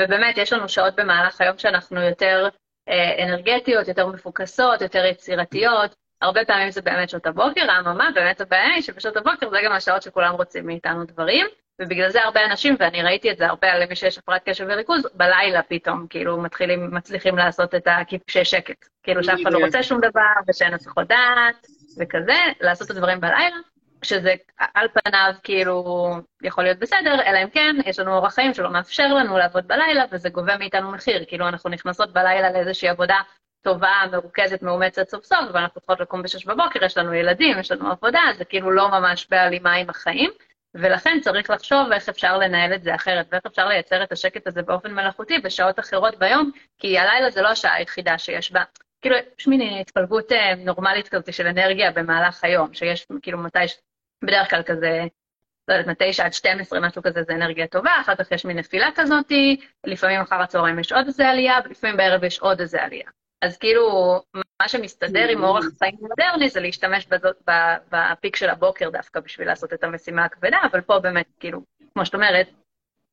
ובאמת יש לנו שעות במהלך היום שאנחנו יותר uh, אנרגטיות, יותר מפוקסות, יותר יצירתיות, הרבה פעמים זה באמת שעות הבוקר, אממה, באמת הבעיה היא שבשעות הבוקר זה גם השעות שכולם רוצים מאיתנו דברים, ובגלל זה הרבה אנשים, ואני ראיתי את זה הרבה על מי שיש הפרעת קשב וריכוז, בלילה פתאום, כאילו, מתחילים, מצליחים לעשות את הכיפושי שקט. כאילו שאף אחד לא רוצה שום דבר, ושאין הסחות דעת, וכזה, לעשות את הדברים בלילה, שזה על פניו כאילו יכול להיות בסדר, אלא אם כן, יש לנו אורח חיים שלא מאפשר לנו לעבוד בלילה, וזה גובה מאיתנו מחיר. כאילו, אנחנו נכנסות בלילה לאיזושהי עבודה טובה, מרוכזת, מאומצת סוף סוף, ואנחנו צריכות לקום בשש בבוקר, יש לנו ילדים, יש לנו עבודה, זה כאילו לא ממש בהלימה עם החיים, ולכן צריך לחשוב איך אפשר לנהל את זה אחרת, ואיך אפשר לייצר את השקט הזה באופן מלאכותי בשעות אחרות ביום, כי הלילה זה לא השעה היחידה שיש בה. כאילו, יש מין התפלגות אה, נורמלית כזאת של אנרגיה במהלך היום, שיש כאילו מתי, בדרך כלל כזה, לא יודעת, מ-9 עד 12, משהו כזה, זה אנרגיה טובה, אחר כך יש מין נפילה כזאת, לפעמים אחר הצהריים יש עוד איזה עלייה, ולפעמים בערב יש עוד איזה עלייה. אז כאילו, מה שמסתדר עם אורח חיים מודרני זה להשתמש בזאת, בפיק של הבוקר דווקא בשביל לעשות את המשימה הכבדה, אבל פה באמת, כאילו, כמו שאת אומרת,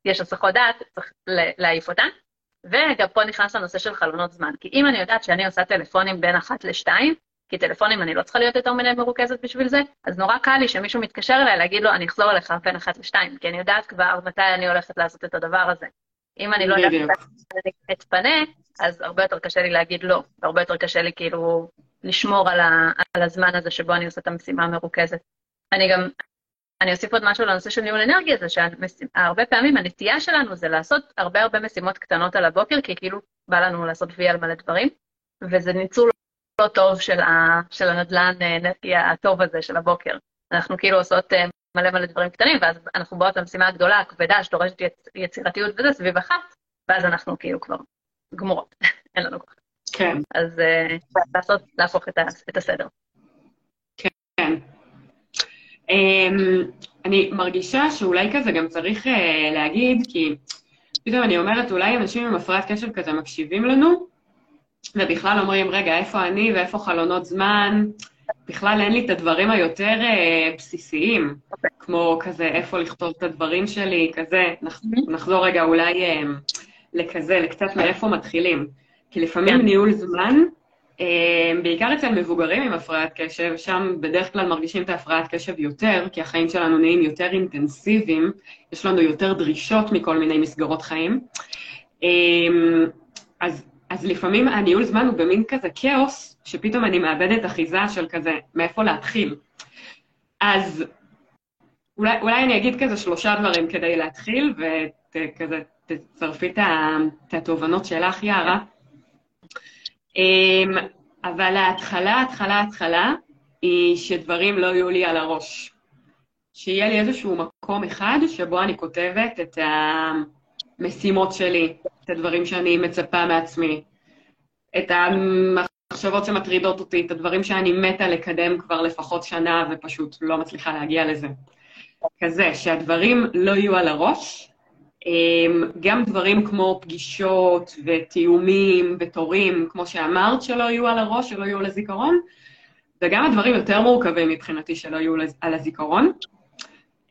יש הסחות דעת, צריך להעיף אותן. וגם פה נכנס לנושא של חלונות זמן, כי אם אני יודעת שאני עושה טלפונים בין אחת לשתיים, כי טלפונים אני לא צריכה להיות יותר מדי מרוכזת בשביל זה, אז נורא קל לי שמישהו מתקשר אליי להגיד לו, אני אחזור אליך בין אחת לשתיים, כי אני יודעת כבר מתי אני הולכת לעשות את הדבר הזה. אם אני לא יודעת מתי אני אתפנה, אז הרבה יותר קשה לי להגיד לא, והרבה יותר קשה לי כאילו לשמור על, ה, על הזמן הזה שבו אני עושה את המשימה המרוכזת. אני גם, אני אוסיף עוד משהו לנושא של ניהול אנרגיה, זה שהרבה פעמים הנטייה שלנו זה לעשות הרבה הרבה משימות קטנות על הבוקר, כי כאילו בא לנו לעשות וי על מלא דברים, וזה ניצול לא טוב של, ה, של הנדלן אנרגיה הטוב הזה של הבוקר. אנחנו כאילו עושות אה, מלא מלא דברים קטנים, ואז אנחנו באות למשימה הגדולה, הכבדה, שדורשת יצ, יצירתיות וזה, סביב אחת, ואז אנחנו כאילו כבר גמורות, אין לנו כוח. כן. אז uh, לעשות, להפוך את, ה, את הסדר. כן. Um, אני מרגישה שאולי כזה גם צריך uh, להגיד, כי פתאום אני אומרת, אולי אנשים עם הפרעת קשב כזה מקשיבים לנו, ובכלל אומרים, רגע, איפה אני ואיפה חלונות זמן? בכלל אין לי את הדברים היותר אה, בסיסיים, כמו כזה, איפה לכתוב את הדברים שלי, כזה. נח, נחזור רגע אולי אה, לכזה, לקצת מאיפה מתחילים. כי לפעמים כן. ניהול זמן, אה, בעיקר אצל מבוגרים עם הפרעת קשב, שם בדרך כלל מרגישים את ההפרעת קשב יותר, כי החיים שלנו נהיים יותר אינטנסיביים, יש לנו יותר דרישות מכל מיני מסגרות חיים. אה, אז, אז לפעמים הניהול זמן הוא במין כזה כאוס, שפתאום אני מאבדת אחיזה של כזה, מאיפה להתחיל. אז אולי, אולי אני אגיד כזה שלושה דברים כדי להתחיל, וכזה תצרפי את התובנות שלך, יערה. אמ, אבל ההתחלה, ההתחלה, ההתחלה, היא שדברים לא יהיו לי על הראש. שיהיה לי איזשהו מקום אחד שבו אני כותבת את המשימות שלי, את הדברים שאני מצפה מעצמי, את המחשבות שמטרידות אותי, את הדברים שאני מתה לקדם כבר לפחות שנה ופשוט לא מצליחה להגיע לזה. כזה, שהדברים לא יהיו על הראש, אמ, גם דברים כמו פגישות ותיאומים ותורים, כמו שאמרת, שלא יהיו על הראש, שלא יהיו על הזיכרון, וגם הדברים יותר מורכבים מבחינתי שלא יהיו על הזיכרון.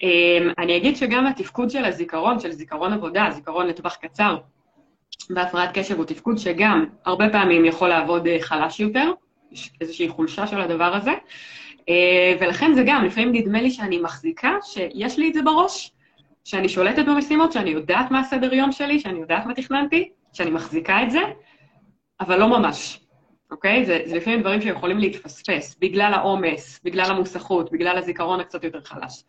אמ, אני אגיד שגם התפקוד של הזיכרון, של זיכרון עבודה, זיכרון לטווח קצר, בהפרעת קשב הוא תפקוד שגם הרבה פעמים יכול לעבוד אה, חלש יותר, יש איזושהי חולשה של הדבר הזה, אה, ולכן זה גם, לפעמים נדמה לי שאני מחזיקה, שיש לי את זה בראש, שאני שולטת במשימות, שאני יודעת מה הסדר יום שלי, שאני יודעת מה תכננתי, שאני מחזיקה את זה, אבל לא ממש, אוקיי? זה, זה לפעמים דברים שיכולים להתפספס, בגלל העומס, בגלל המוסכות, בגלל הזיכרון הקצת יותר חלש.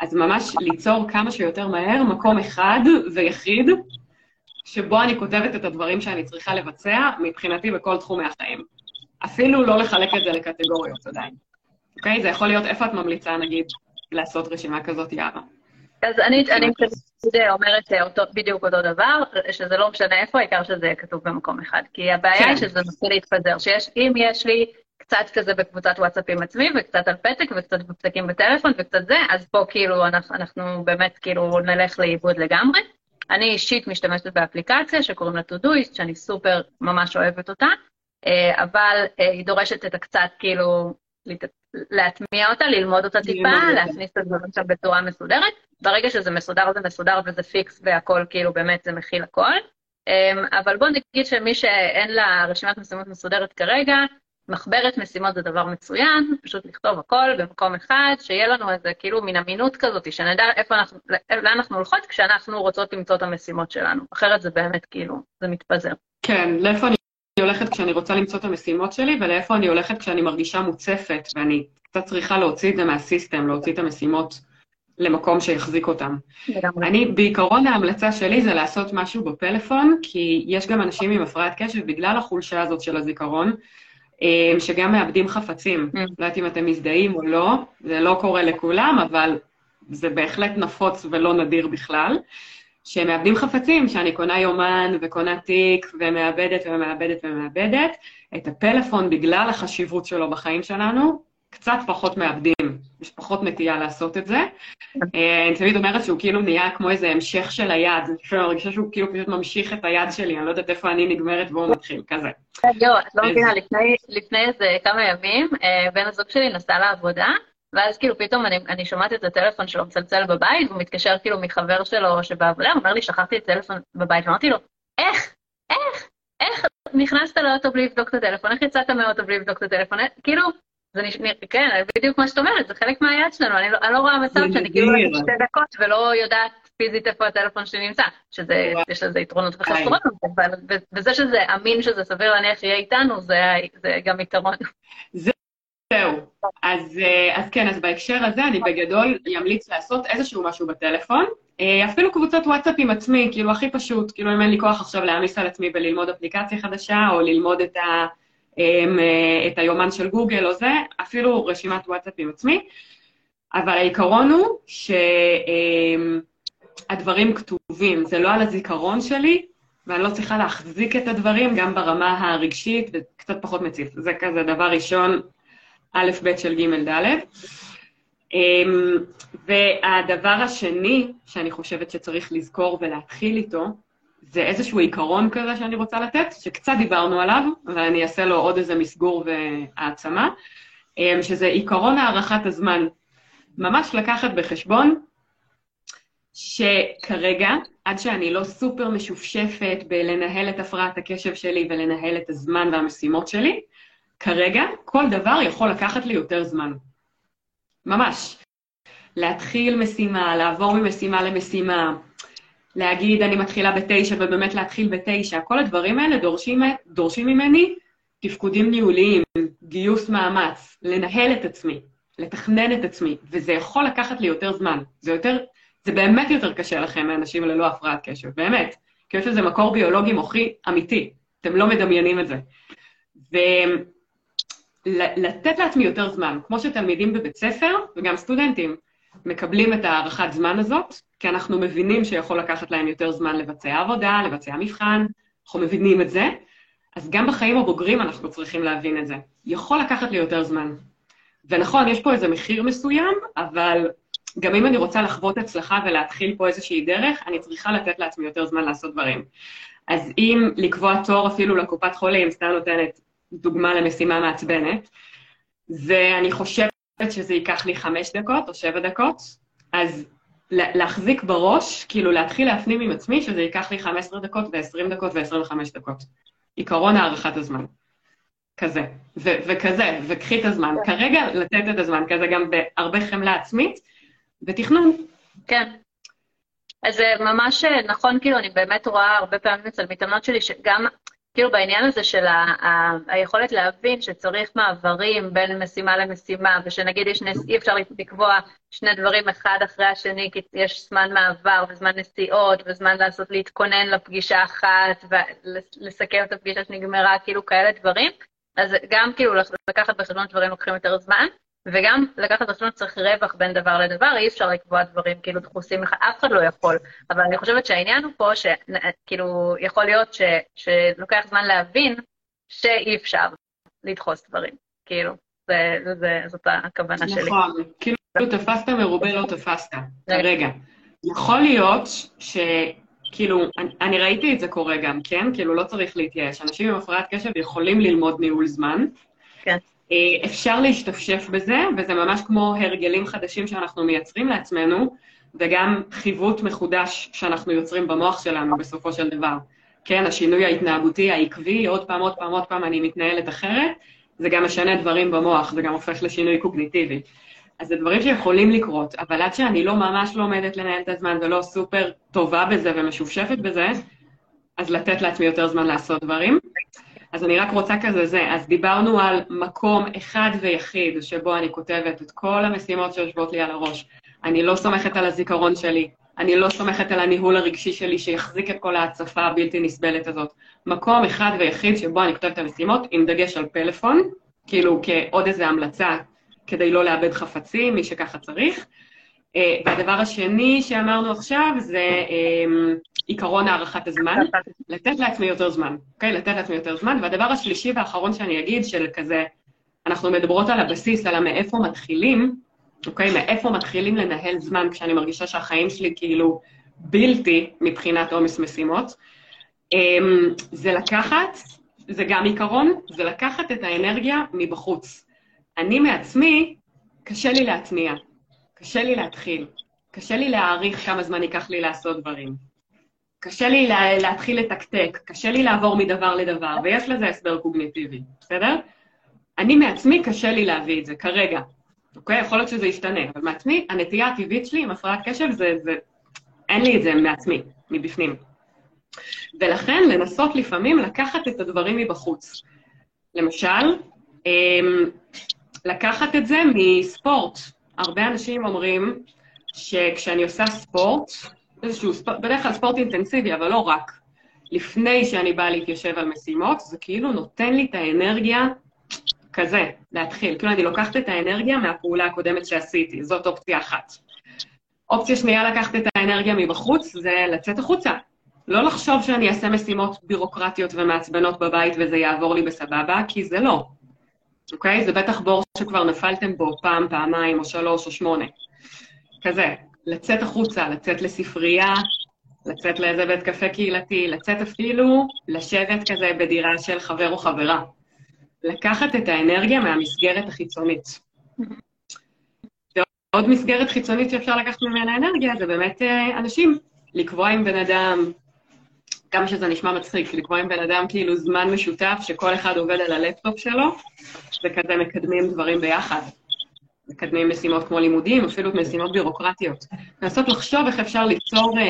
אז ממש ליצור כמה שיותר מהר מקום אחד ויחיד, שבו אני כותבת את הדברים שאני צריכה לבצע, מבחינתי בכל תחומי החיים. אפילו לא לחלק את זה לקטגוריות עדיין. אוקיי? זה יכול להיות איפה את ממליצה, נגיד, לעשות רשימה כזאת, יאללה. אז אני, אני אומרת אה, אותו, בדיוק אותו דבר, שזה לא משנה איפה, העיקר שזה יהיה כתוב במקום אחד. כי הבעיה כן. היא שזה מתחיל להתפזר, שיש, אם יש לי קצת כזה בקבוצת וואטסאפ עם עצמי, וקצת על פתק, וקצת בפתקים בטלפון, וקצת זה, אז פה כאילו אנחנו, אנחנו באמת כאילו נלך לאיבוד לגמרי. אני אישית משתמשת באפליקציה שקוראים לה טודויסט, שאני סופר ממש אוהבת אותה, אה, אבל אה, היא דורשת את הקצת כאילו להטמיע אותה, ללמוד אותה טיפה. להכניס את הדברים שם בצורה מסודרת. ברגע שזה מסודר זה מסודר וזה פיקס והכל כאילו באמת זה מכיל הכל. אמ, אבל בוא נגיד שמי שאין לה רשימת משימות מסודרת כרגע, מחברת משימות זה דבר מצוין, פשוט לכתוב הכל במקום אחד, שיהיה לנו איזה כאילו מין אמינות כזאת, שנדע איפה אנחנו, לאן אנחנו הולכות כשאנחנו רוצות למצוא את המשימות שלנו. אחרת זה באמת כאילו, זה מתפזר. כן, לאיפה אני הולכת כשאני רוצה למצוא את המשימות שלי, ולאיפה אני הולכת כשאני מרגישה מוצפת, ואני קצת צריכה להוציא את זה מהסיסטם, להוציא את המשימות למקום שיחזיק אותם. לגמרי. אני, בעיקרון ההמלצה שלי זה לעשות משהו בפלאפון, כי יש גם אנשים עם הפרעת קשב, בגלל החולשה הזאת של הזיכרון, שגם מאבדים חפצים. Mm. לא יודעת אם אתם מזדהים או לא, זה לא קורה לכולם, אבל זה בהחלט נפוץ ולא נדיר בכלל. שהם מאבדים חפצים, שאני קונה יומן וקונה תיק ומאבדת ומאבדת ומאבדת, את הפלאפון בגלל החשיבות שלו בחיים שלנו, קצת פחות מאבדים, יש פחות נטייה לעשות את זה. אה, אני תמיד אומרת שהוא כאילו נהיה כמו איזה המשך של היד, אני מרגישה שהוא כאילו פשוט ממשיך את היד שלי, אני לא יודעת איפה אני נגמרת והוא מתחיל, כזה. יואו, את לא מבינה, לפני, איזה כמה ימים, אה, בן הזוג שלי נסע לעבודה, ואז כאילו פתאום אני, אני שומעת את הטלפון שלו מצלצל בבית, והוא מתקשר כאילו מחבר שלו שבעבודה, אומר לי, שכחתי את הטלפון בבית, ואמרתי לו, איך? איך? איך נכנסת לאוטו בלי לבדוק את הטלפון? איך יצאת מהאוטו בלי לבדוק את הטלפון? כאילו, זה נשמע, כן, בדיוק מה שאת אומרת, זה חלק מהיד שלנו, אני לא, אני לא רואה מצב שאני כאילו. הולכת שתי דקות ולא יודעת פיזית איפה הטלפון שלי נמצא, שזה. יש לזה יתרונות וחסרונות, אבל וזה שזה אמין שזה סביר להניח יהיה איתנו, זה, זה גם יתרון. זהו. אז, אה, אז כן, אז בהקשר הזה אני בגדול אמליץ לעשות איזשהו משהו בטלפון, אה, אפילו קבוצת וואטסאפ עם עצמי, כאילו הכי פשוט, כאילו אם אין לי כוח עכשיו להעמיס על עצמי וללמוד אפליקציה חדשה, או ללמוד את, ה, את היומן של גוגל או זה, אפילו רשימת וואטסאפ עם עצמי, אבל העיקרון הוא שהדברים כתובים, זה לא על הזיכרון שלי, ואני לא צריכה להחזיק את הדברים גם ברמה הרגשית, וקצת פחות מציף. זה כזה דבר ראשון, א', ב' של ג', ד'. אמ, והדבר השני שאני חושבת שצריך לזכור ולהתחיל איתו, זה איזשהו עיקרון כזה שאני רוצה לתת, שקצת דיברנו עליו, אבל אני אעשה לו עוד איזה מסגור והעצמה, אמ, שזה עיקרון הארכת הזמן. ממש לקחת בחשבון שכרגע, עד שאני לא סופר משופשפת בלנהל את הפרעת הקשב שלי ולנהל את הזמן והמשימות שלי, כרגע כל דבר יכול לקחת לי יותר זמן. ממש. להתחיל משימה, לעבור ממשימה למשימה, להגיד אני מתחילה בתשע ובאמת להתחיל בתשע, כל הדברים האלה דורשים, דורשים ממני תפקודים ניהוליים, גיוס מאמץ, לנהל את עצמי, לתכנן את עצמי, וזה יכול לקחת לי יותר זמן. זה יותר, זה באמת יותר קשה לכם מאנשים ללא הפרעת קשב, באמת. כי יש לזה מקור ביולוגי מוחי אמיתי, אתם לא מדמיינים את זה. ולתת לעצמי יותר זמן, כמו שתלמידים בבית ספר, וגם סטודנטים, מקבלים את הארכת זמן הזאת, כי אנחנו מבינים שיכול לקחת להם יותר זמן לבצע עבודה, לבצע מבחן, אנחנו מבינים את זה, אז גם בחיים הבוגרים אנחנו צריכים להבין את זה. יכול לקחת לי יותר זמן. ונכון, יש פה איזה מחיר מסוים, אבל גם אם אני רוצה לחוות הצלחה ולהתחיל פה איזושהי דרך, אני צריכה לתת לעצמי יותר זמן לעשות דברים. אז אם לקבוע תור אפילו לקופת חולים, סתם נותנת דוגמה למשימה מעצבנת, ואני חושבת שזה ייקח לי חמש דקות או שבע דקות, אז להחזיק בראש, כאילו להתחיל להפנים עם עצמי שזה ייקח לי 15 דקות ו-20 דקות ו-25 דקות. עיקרון הארכת הזמן. כזה, ו- וכזה, וקחי את הזמן. כן. כרגע לתת את הזמן, כזה גם בהרבה חמלה עצמית ותכנון. כן. אז זה ממש נכון, כאילו, אני באמת רואה הרבה פעמים אצל מתאמנות שלי, שגם כאילו בעניין הזה של ה, ה, היכולת להבין שצריך מעברים בין משימה למשימה, ושנגיד יש נס... אי אפשר לקבוע שני דברים אחד אחרי השני, כי יש זמן מעבר וזמן נסיעות וזמן לעשות, להתכונן לפגישה אחת ולסכם את הפגישה שנגמרה, כאילו כאלה דברים. אז גם כאילו לקחת בחשבון דברים לוקחים יותר זמן, וגם לקחת בחשבון שצריך רווח בין דבר לדבר, אי אפשר לקבוע דברים כאילו דחוסים לך, אף אחד לא יכול. אבל אני חושבת שהעניין הוא פה, שכאילו, יכול להיות ש, שלוקח זמן להבין שאי אפשר לדחוס דברים, כאילו, זה, זה, זאת הכוונה נכון, שלי. נכון, כאילו תפסת מרובה לא תפסת, כרגע. יכול להיות ש... כאילו, אני, אני ראיתי את זה קורה גם, כן? כאילו, לא צריך להתייאש. אנשים עם הפרעת קשב יכולים ללמוד ניהול זמן. כן. אה, אפשר להשתפשף בזה, וזה ממש כמו הרגלים חדשים שאנחנו מייצרים לעצמנו, וגם חיווט מחודש שאנחנו יוצרים במוח שלנו בסופו של דבר. כן, השינוי ההתנהגותי העקבי, עוד פעם, עוד פעם, עוד פעם אני מתנהלת אחרת, זה גם משנה דברים במוח, זה גם הופך לשינוי קוגניטיבי. אז זה דברים שיכולים לקרות, אבל עד שאני לא ממש לומדת לנהל את הזמן ולא סופר טובה בזה ומשופשפת בזה, אז לתת לעצמי יותר זמן לעשות דברים. אז אני רק רוצה כזה זה, אז דיברנו על מקום אחד ויחיד שבו אני כותבת את כל המשימות שיושבות לי על הראש. אני לא סומכת על הזיכרון שלי, אני לא סומכת על הניהול הרגשי שלי שיחזיק את כל ההצפה הבלתי נסבלת הזאת. מקום אחד ויחיד שבו אני כותבת את המשימות עם דגש על פלאפון, כאילו כעוד איזו המלצה כדי לא לאבד חפצים, מי שככה צריך. אה, והדבר השני שאמרנו עכשיו זה אמ, עיקרון הארכת הזמן, לתת לעצמי יותר זמן, אוקיי? לתת לעצמי יותר זמן. והדבר השלישי והאחרון שאני אגיד, של כזה, אנחנו מדברות על הבסיס, על המאיפה מתחילים, אוקיי? מאיפה מתחילים לנהל זמן כשאני מרגישה שהחיים שלי כאילו בלתי מבחינת עומס משימות. אמ, זה לקחת, זה גם עיקרון, זה לקחת את האנרגיה מבחוץ. אני מעצמי, קשה לי להתניע, קשה לי להתחיל, קשה לי להעריך כמה זמן ייקח לי לעשות דברים. קשה לי לה, להתחיל לתקתק, קשה לי לעבור מדבר לדבר, ויש לזה הסבר קוגניטיבי, בסדר? אני מעצמי, קשה לי להביא את זה, כרגע. אוקיי? יכול להיות שזה ישתנה, אבל מעצמי, הנטייה הטבעית שלי עם הפרעת קשב זה, זה... אין לי את זה מעצמי, מבפנים. ולכן לנסות לפעמים לקחת את הדברים מבחוץ. למשל, אמ, לקחת את זה מספורט. הרבה אנשים אומרים שכשאני עושה ספורט, איזשהו ספורט, בדרך כלל ספורט אינטנסיבי, אבל לא רק, לפני שאני באה להתיישב על משימות, זה כאילו נותן לי את האנרגיה כזה, להתחיל. כאילו אני לוקחת את האנרגיה מהפעולה הקודמת שעשיתי, זאת אופציה אחת. אופציה שנייה לקחת את האנרגיה מבחוץ, זה לצאת החוצה. לא לחשוב שאני אעשה משימות בירוקרטיות ומעצבנות בבית וזה יעבור לי בסבבה, כי זה לא. אוקיי? זה בטח בור שכבר נפלתם בו פעם, פעמיים, או שלוש, או שמונה. כזה, לצאת החוצה, לצאת לספרייה, לצאת לאיזה בית קפה קהילתי, לצאת אפילו לשבת כזה בדירה של חבר או חברה. לקחת את האנרגיה מהמסגרת החיצונית. ועוד מסגרת חיצונית שאפשר לקחת ממנה אנרגיה זה באמת אה, אנשים. לקבוע עם בן אדם, כמה שזה נשמע מצחיק, לקבוע עם בן אדם כאילו זמן משותף שכל אחד עובד על הלפטופ שלו, וכזה מקדמים דברים ביחד. מקדמים משימות כמו לימודים, אפילו משימות בירוקרטיות. לנסות לחשוב איך אפשר ליצור אה,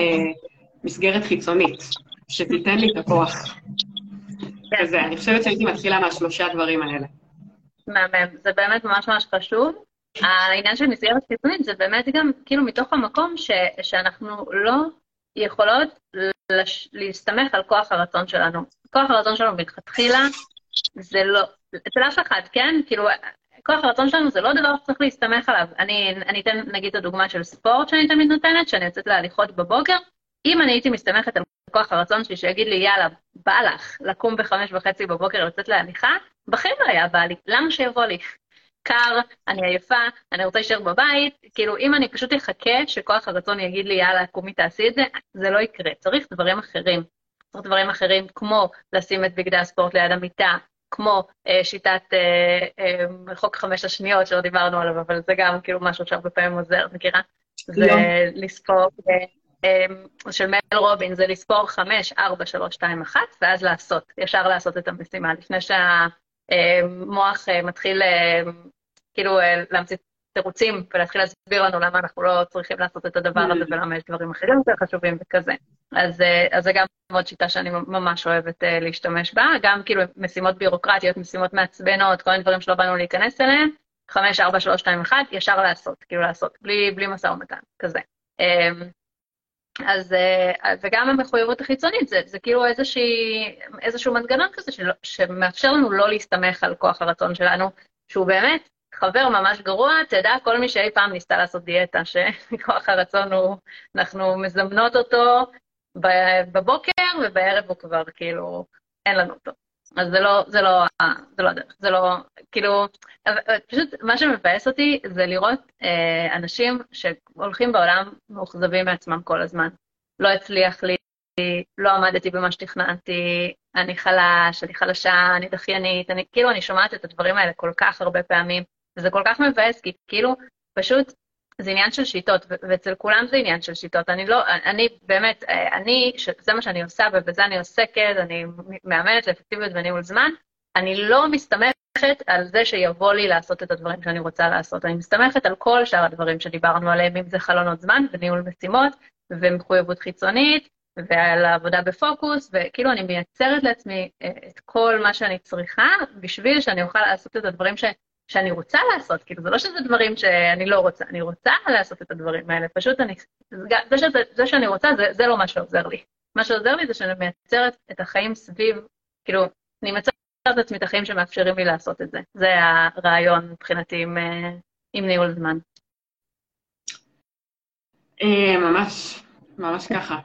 מסגרת חיצונית, שתיתן לי את הכוח. כזה, אני חושבת שהייתי מתחילה מהשלושה דברים האלה. מהמם, זה באמת ממש ממש חשוב. העניין של מסגרת חיצונית זה באמת גם כאילו מתוך המקום ש, שאנחנו לא יכולות לש, להסתמך על כוח הרצון שלנו. כוח הרצון שלנו מלכתחילה זה לא, אצל אף אחד, כן? כאילו, כוח הרצון שלנו זה לא דבר שצריך להסתמך עליו. אני, אני אתן נגיד את הדוגמה של ספורט שאני תמיד נותנת, שאני יוצאת להליכות בבוקר. אם אני הייתי מסתמכת על כוח הרצון שלי שיגיד לי, יאללה, בא לך לקום בחמש וחצי בבוקר לצאת להליכה, בחיים לא היה בא לי. למה שיבוא לי? קר, אני עייפה, אני רוצה להישאר בבית, כאילו, אם אני פשוט אחכה שכוח הרצון יגיד לי, יאללה, קומי תעשי את זה, זה לא יקרה. צריך דברים אחרים. צריך דברים אחרים, כמו לשים את בגדי הספורט ליד המיטה, כמו אה, שיטת אה, אה, חוק חמש השניות שלא דיברנו עליו, אבל זה גם כאילו משהו שהרבה פעמים עוזר, מכירה? זה לא. לספור, אה, אה, של מל רובין, זה לספור חמש, ארבע, שלוש, שתיים, אחת, ואז לעשות, ישר לעשות את המשימה, לפני שה... מוח אה, מתחיל אה, כאילו אה, להמציא תירוצים ולהתחיל להסביר לנו למה אנחנו לא צריכים לעשות את הדבר הזה mm. ולמה יש דברים אחרים יותר חשובים וכזה. אז, אז זה גם עוד שיטה שאני ממש אוהבת להשתמש בה, גם כאילו משימות ביורוקרטיות, משימות מעצבנות, כל מיני דברים שלא באנו להיכנס אליהם, 5, 4, 3, 2, 1, ישר לעשות, כאילו לעשות, בלי, בלי משא ומתן, כזה. אמ, אז, אה, וגם המחויבות החיצונית, זה, זה כאילו איזושהי, איזשהו מנגנון כזה של, שמאפשר לנו לא להסתמך על כוח הרצון שלנו, שהוא באמת חבר ממש גרוע, תדע, כל מי שאי פעם ניסתה לעשות דיאטה, שכוח הרצון הוא, אנחנו מזמנות אותו בבוקר ובערב הוא כבר כאילו, אין לנו אותו. אז זה לא, זה לא, זה לא הדרך, זה לא, כאילו, פשוט מה שמבאס אותי זה לראות אה, אנשים שהולכים בעולם מאוכזבים מעצמם כל הזמן. לא הצליח לי, לא עמדתי במה שתכננתי, אני חלש, אני חלשה, אני דחיינית, אני, כאילו, אני שומעת את הדברים האלה כל כך הרבה פעמים, וזה כל כך מבאס, כי כאילו, פשוט זה עניין של שיטות, ואצל כולם זה עניין של שיטות. אני לא, אני באמת, אני, זה מה שאני עושה ובזה אני עוסקת, אני מאמנת לאפקטיביות וניהול זמן, אני לא מסתמכת על זה שיבוא לי לעשות את הדברים שאני רוצה לעשות. אני מסתמכת על כל שאר הדברים שדיברנו עליהם, אם זה חלונות זמן וניהול משימות ומחויבות חיצונית ועל העבודה בפוקוס, וכאילו אני מייצרת לעצמי אה, את כל מה שאני צריכה בשביל שאני אוכל לעשות את הדברים ש... שאני רוצה לעשות, כאילו, זה לא שזה דברים שאני לא רוצה, אני רוצה לעשות את הדברים האלה, פשוט אני, זה, שזה, זה שאני רוצה, זה, זה לא מה שעוזר לי. מה שעוזר לי זה שאני מייצרת את החיים סביב, כאילו, אני מייצרת את עצמי את החיים שמאפשרים לי לעשות את זה. זה הרעיון מבחינתי עם, אה, עם ניהול זמן. אה, ממש, ממש ככה.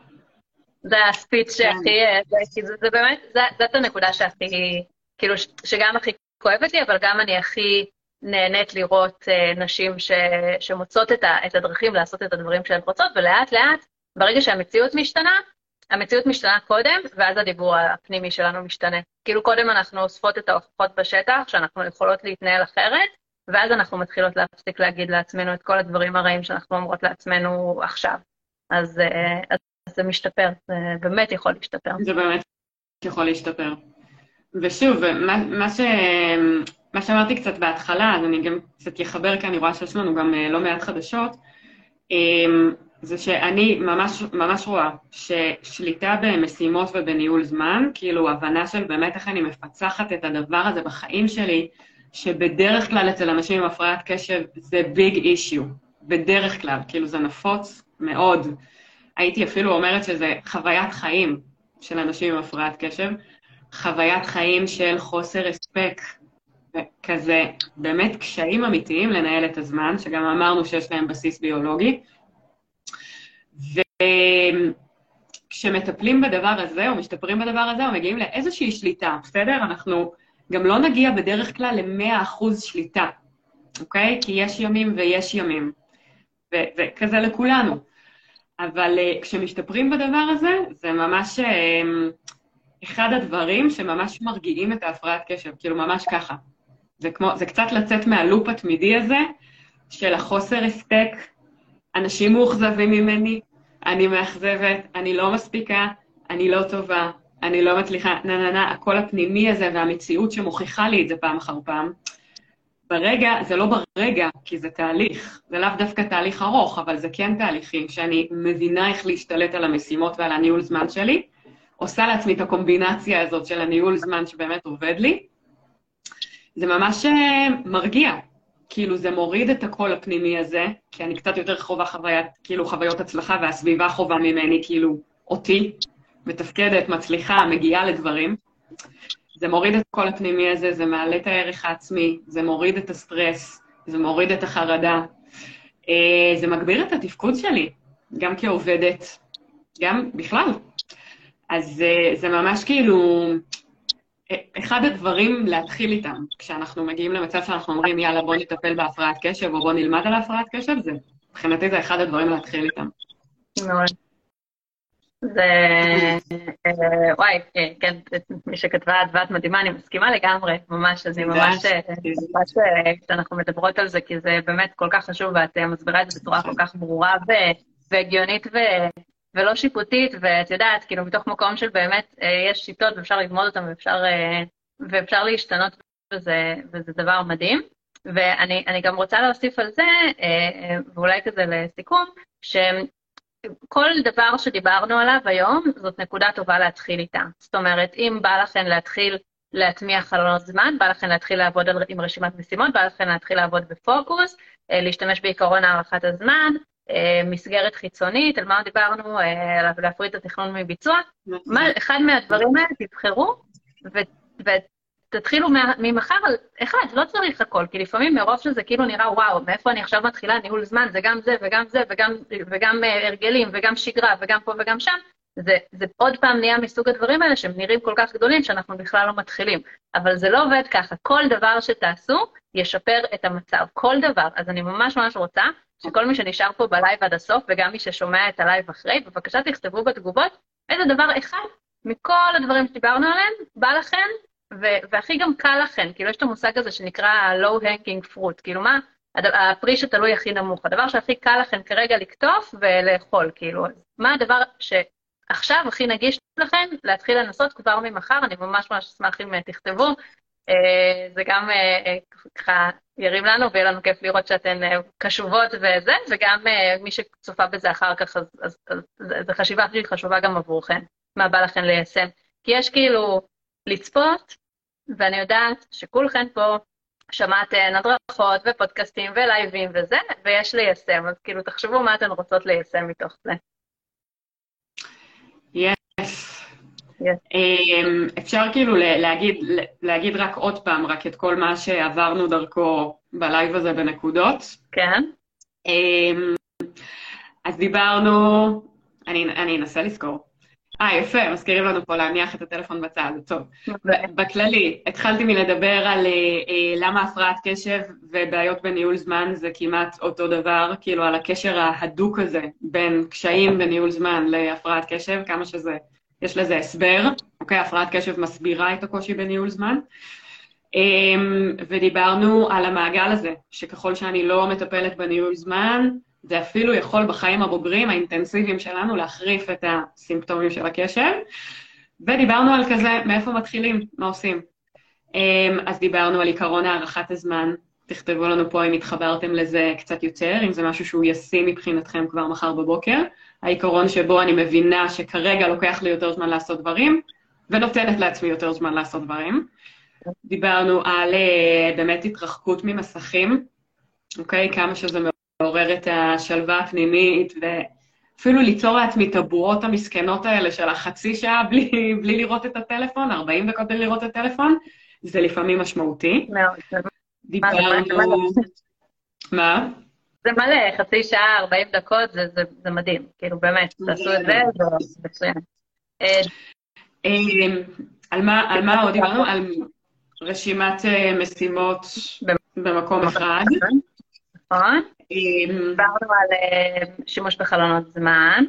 זה הספיץ כן. שהכי, אה, זה, זה באמת, זאת הנקודה שהכי, כאילו, שגם הכי כואבת לי, אבל גם אני הכי נהנית לראות uh, נשים ש, שמוצאות את, ה, את הדרכים לעשות את הדברים שהן רוצות, ולאט לאט, ברגע שהמציאות משתנה, המציאות משתנה קודם, ואז הדיבור הפנימי שלנו משתנה. כאילו קודם אנחנו אוספות את ההוכחות בשטח, שאנחנו יכולות להתנהל אחרת, ואז אנחנו מתחילות להפסיק להגיד לעצמנו את כל הדברים הרעים שאנחנו אומרות לעצמנו עכשיו. אז, uh, אז זה משתפר, זה באמת יכול להשתפר. זה באמת יכול להשתפר. ושוב, מה, מה ש... מה שאמרתי קצת בהתחלה, אז אני גם קצת אחבר, כי אני רואה שיש לנו גם אה, לא מעט חדשות, אמ, זה שאני ממש, ממש רואה ששליטה במשימות ובניהול זמן, כאילו הבנה של באמת איך אני מפצחת את הדבר הזה בחיים שלי, שבדרך כלל אצל אנשים עם הפרעת קשב זה ביג אישיו, בדרך כלל, כאילו זה נפוץ מאוד. הייתי אפילו אומרת שזה חוויית חיים של אנשים עם הפרעת קשב, חוויית חיים של חוסר הספק, כזה באמת קשיים אמיתיים לנהל את הזמן, שגם אמרנו שיש להם בסיס ביולוגי. וכשמטפלים בדבר הזה, או משתפרים בדבר הזה, או מגיעים לאיזושהי שליטה, בסדר? אנחנו גם לא נגיע בדרך כלל ל-100% שליטה, אוקיי? כי יש ימים ויש ימים, וכזה לכולנו. אבל uh, כשמשתפרים בדבר הזה, זה ממש uh, אחד הדברים שממש מרגיעים את ההפרעת קשב, כאילו ממש ככה. זה, כמו, זה קצת לצאת מהלופ התמידי הזה של החוסר הספק, אנשים מאוכזבים ממני, אני מאכזבת, אני לא מספיקה, אני לא טובה, אני לא מצליחה, נה נה נה, הקול הפנימי הזה והמציאות שמוכיחה לי את זה פעם אחר פעם. ברגע, זה לא ברגע, כי זה תהליך. זה לאו דווקא תהליך ארוך, אבל זה כן תהליכים שאני מבינה איך להשתלט על המשימות ועל הניהול זמן שלי, עושה לעצמי את הקומבינציה הזאת של הניהול זמן שבאמת עובד לי. זה ממש אה, מרגיע, כאילו זה מוריד את הקול הפנימי הזה, כי אני קצת יותר חווה חוויית, כאילו חוויות הצלחה, והסביבה חווה ממני כאילו אותי, מתפקדת, מצליחה, מגיעה לדברים. זה מוריד את הקול הפנימי הזה, זה מעלה את הערך העצמי, זה מוריד את הסטרס, זה מוריד את החרדה. אה, זה מגביר את התפקוד שלי, גם כעובדת, גם בכלל. אז אה, זה ממש כאילו, אחד הדברים להתחיל איתם, כשאנחנו מגיעים למצב שאנחנו אומרים, יאללה, בוא נטפל בהפרעת קשב, או בוא נלמד על הפרעת קשב, זה, מבחינתי זה אחד הדברים להתחיל איתם. זה, אה, וואי, אה, כן, מי שכתבה אדוות מדהימה, אני מסכימה לגמרי, ממש, אני ממש, אה, ממש כשאנחנו מדברות על זה, כי זה באמת כל כך חשוב, ואת מסבירה את זה בצורה כל כך ברורה והגיונית ולא שיפוטית, ואת יודעת, כאילו, מתוך מקום של באמת, אה, יש שיטות ואפשר ללמוד אותן ואפשר, אה, ואפשר להשתנות, וזה, וזה דבר מדהים. ואני גם רוצה להוסיף על זה, אה, ואולי כזה לסיכום, שכל דבר שדיברנו עליו היום, זאת נקודה טובה להתחיל איתה. זאת אומרת, אם בא לכם להתחיל להטמיע חלונות זמן, בא לכם להתחיל לעבוד עם רשימת משימות, בא לכם להתחיל לעבוד בפוקוס, להשתמש בעיקרון הערכת הזמן, מסגרת חיצונית, על מה דיברנו, אה, עליו להפריד את התכנון מביצוע. מה, אחד מהדברים האלה, תבחרו ותתחילו ממחר על אחד, לא צריך הכל, כי לפעמים מרוב שזה כאילו נראה, וואו, מאיפה אני עכשיו מתחילה ניהול זמן, זה גם זה וגם זה וגם, וגם אה, הרגלים וגם שגרה וגם פה וגם שם, זה, זה עוד פעם נהיה מסוג הדברים האלה שהם נראים כל כך גדולים שאנחנו בכלל לא מתחילים. אבל זה לא עובד ככה, כל דבר שתעשו ישפר את המצב, כל דבר. אז אני ממש ממש רוצה שכל מי שנשאר פה בלייב עד הסוף, וגם מי ששומע את הלייב אחרי, בבקשה תכתבו בתגובות איזה דבר אחד מכל הדברים שדיברנו עליהם בא לכם, והכי גם קל לכם, כאילו יש את המושג הזה שנקרא low hanging fruit, כאילו מה, הפרי שתלוי הכי נמוך, הדבר שהכי קל לכם כרגע לקטוף ולאכול, כאילו, מה הדבר שעכשיו הכי נגיש לכם להתחיל לנסות כבר ממחר, אני ממש ממש אשמח אם תכתבו. אה, זה גם אה, אה, ככה ירים לנו, ויהיה לנו כיף לראות שאתן קשובות וזה, וגם מי שצופה בזה אחר כך, אז זו חשיבה הכי חשובה גם עבורכם, מה בא לכם ליישם. כי יש כאילו לצפות, ואני יודעת שכולכן פה שמעתן הדרכות ופודקאסטים ולייבים וזה, ויש ליישם, אז כאילו תחשבו מה אתן רוצות ליישם מתוך זה. אמ, אפשר כאילו להגיד, להגיד רק עוד פעם, רק את כל מה שעברנו דרכו בלייב הזה בנקודות. כן. אמ, אז דיברנו, אני, אני אנסה לזכור. אה, יפה, מזכירים לנו פה להניח את הטלפון בצד, טוב. בכללי, התחלתי מלדבר על אה, למה הפרעת קשב ובעיות בניהול זמן זה כמעט אותו דבר, כאילו על הקשר ההדוק הזה בין קשיים בניהול זמן להפרעת קשב, כמה שזה יש לזה הסבר, אוקיי? הפרעת קשב מסבירה את הקושי בניהול זמן. אמ, ודיברנו על המעגל הזה, שככל שאני לא מטפלת בניהול זמן, זה אפילו יכול בחיים הבוגרים, האינטנסיביים שלנו, להחריף את הסימפטומים של הקשב. ודיברנו על כזה, מאיפה מתחילים, מה עושים. אמ, אז דיברנו על עיקרון הארכת הזמן, תכתבו לנו פה אם התחברתם לזה קצת יותר, אם זה משהו שהוא ישים מבחינתכם כבר מחר בבוקר. העיקרון שבו אני מבינה שכרגע לוקח לי יותר זמן לעשות דברים, ונותנת לעצמי יותר זמן לעשות דברים. דיברנו על אה, באמת התרחקות ממסכים, אוקיי? כמה שזה מעורר את השלווה הפנימית, ואפילו ליצור לעצמי את הבועות המסכנות האלה של החצי שעה בלי, בלי לראות את הטלפון, 40 דקות בלי לראות את הטלפון, זה לפעמים משמעותי. מאוד. דיברנו... מה? זה מלא, חצי שעה, 40 דקות, זה, זה, זה מדהים. כאילו, באמת, תעשו את זה, זה מצוין. אה, אה, על מה עוד דיברנו? על רשימת אה, משימות במקום אחד. נכון. דיברנו על שימוש בחלונות זמן.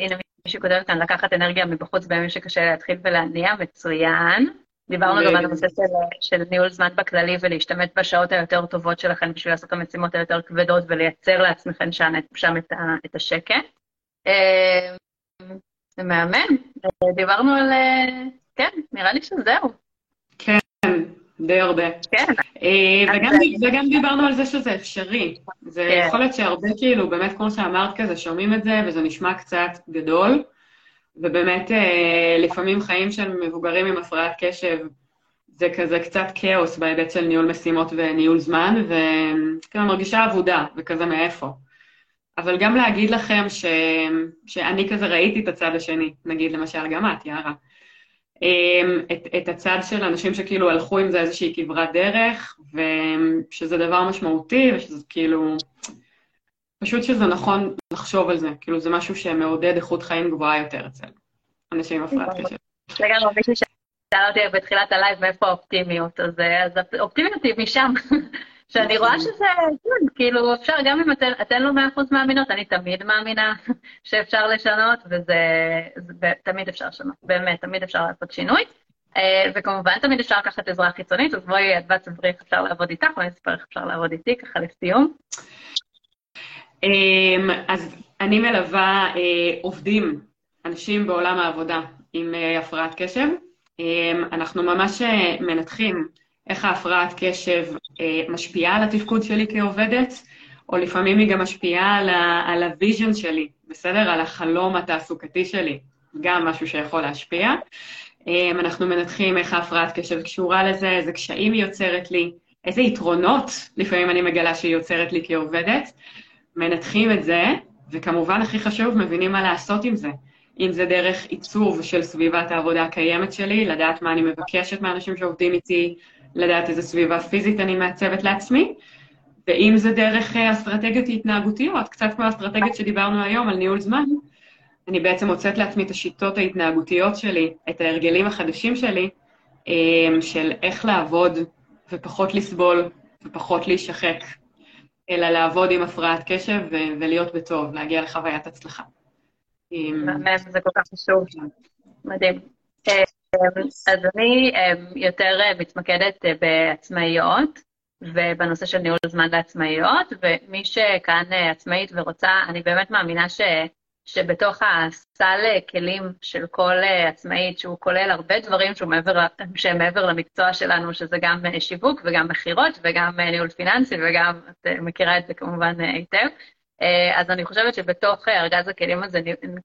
הנה מישהי כותבת כאן, לקחת אנרגיה מבחוץ בימים שקשה להתחיל ולהניע, מצוין. דיברנו גם על הנושא של, של ניהול זמן בכללי ולהשתמש בשעות היותר טובות שלכם בשביל לעשות את המשימות היותר כבדות ולייצר לעצמכם שם, שם את, ה, את השקט. זה מהמם. דיברנו על... כן, נראה לי שזהו. כן, די הרבה. כן. וגם, וגם דיברנו על זה שזה אפשרי. זה כן. יכול להיות שהרבה, כאילו, באמת, כמו שאמרת כזה, שומעים את זה, וזה נשמע קצת גדול, ובאמת, לפעמים חיים של מבוגרים עם הפרעת קשב, זה כזה קצת כאוס בהיבט של ניהול משימות וניהול זמן, וכאילו מרגישה אבודה, וכזה מאיפה. אבל גם להגיד לכם ש... שאני כזה ראיתי את הצד השני, נגיד למשל גם את, יערה. את, את הצד של אנשים שכאילו הלכו עם זה איזושהי כברת דרך, ושזה דבר משמעותי, ושזה כאילו... פשוט שזה נכון לחשוב על זה, כאילו זה משהו שמעודד איכות חיים גבוהה יותר אצל אנשים עם הפרעת קשב. לגמרי, מישהו שאל אותי בתחילת הלייב מאיפה האופטימיות, אז, אז האופטימיות היא משם. שאני רואה שזה, כן, כאילו, אפשר, גם אם אתן, אתן לא מאה אחוז מאמינות, אני תמיד מאמינה שאפשר לשנות, וזה, זה, תמיד אפשר לשנות, באמת, תמיד אפשר לעשות שינוי. אה, וכמובן, תמיד אפשר לקחת עזרה חיצונית, אז בואי, את בת ספרי איך אפשר לעבוד איתך, ואני אספר איך אפשר לעבוד איתי, ככה לסיום. אמ, אז אני מלווה אה, עובדים, אנשים בעולם העבודה עם אה, הפרעת קשב. אמ, אנחנו ממש מנתחים איך ההפרעת קשב אה, משפיעה על התפקוד שלי כעובדת, או לפעמים היא גם משפיעה על, ה vision שלי, בסדר? על החלום התעסוקתי שלי, גם משהו שיכול להשפיע. אה, אנחנו מנתחים איך ההפרעת קשב קשורה לזה, איזה קשיים היא יוצרת לי, איזה יתרונות לפעמים אני מגלה שהיא יוצרת לי כעובדת. מנתחים את זה, וכמובן, הכי חשוב, מבינים מה לעשות עם זה. אם זה דרך עיצוב של סביבת העבודה הקיימת שלי, לדעת מה אני מבקשת מאנשים שעובדים איתי, לדעת איזה סביבה פיזית אני מעצבת לעצמי, ואם זה דרך אה, אסטרטגיות התנהגותיות, קצת כמו האסטרטגיות שדיברנו היום על ניהול זמן, אני בעצם מוצאת לעצמי את השיטות ההתנהגותיות שלי, את ההרגלים החדשים שלי, אה, של איך לעבוד ופחות לסבול ופחות להישחק, אלא לעבוד עם הפרעת קשב ולהיות בטוב, להגיע לחוויית הצלחה. זה כל כך חשוב. מדהים. אה, אז אני אמ, יותר אה, מתמקדת אה, בעצמאיות ובנושא של ניהול זמן לעצמאיות, ומי שכאן אה, עצמאית ורוצה, אני באמת מאמינה ש... שבתוך הסל כלים של כל עצמאית, שהוא כולל הרבה דברים מעבר, שהם מעבר למקצוע שלנו, שזה גם שיווק וגם מכירות וגם ניהול פיננסי וגם, את מכירה את זה כמובן היטב, אז אני חושבת שבתוך ארגז הכלים הזה,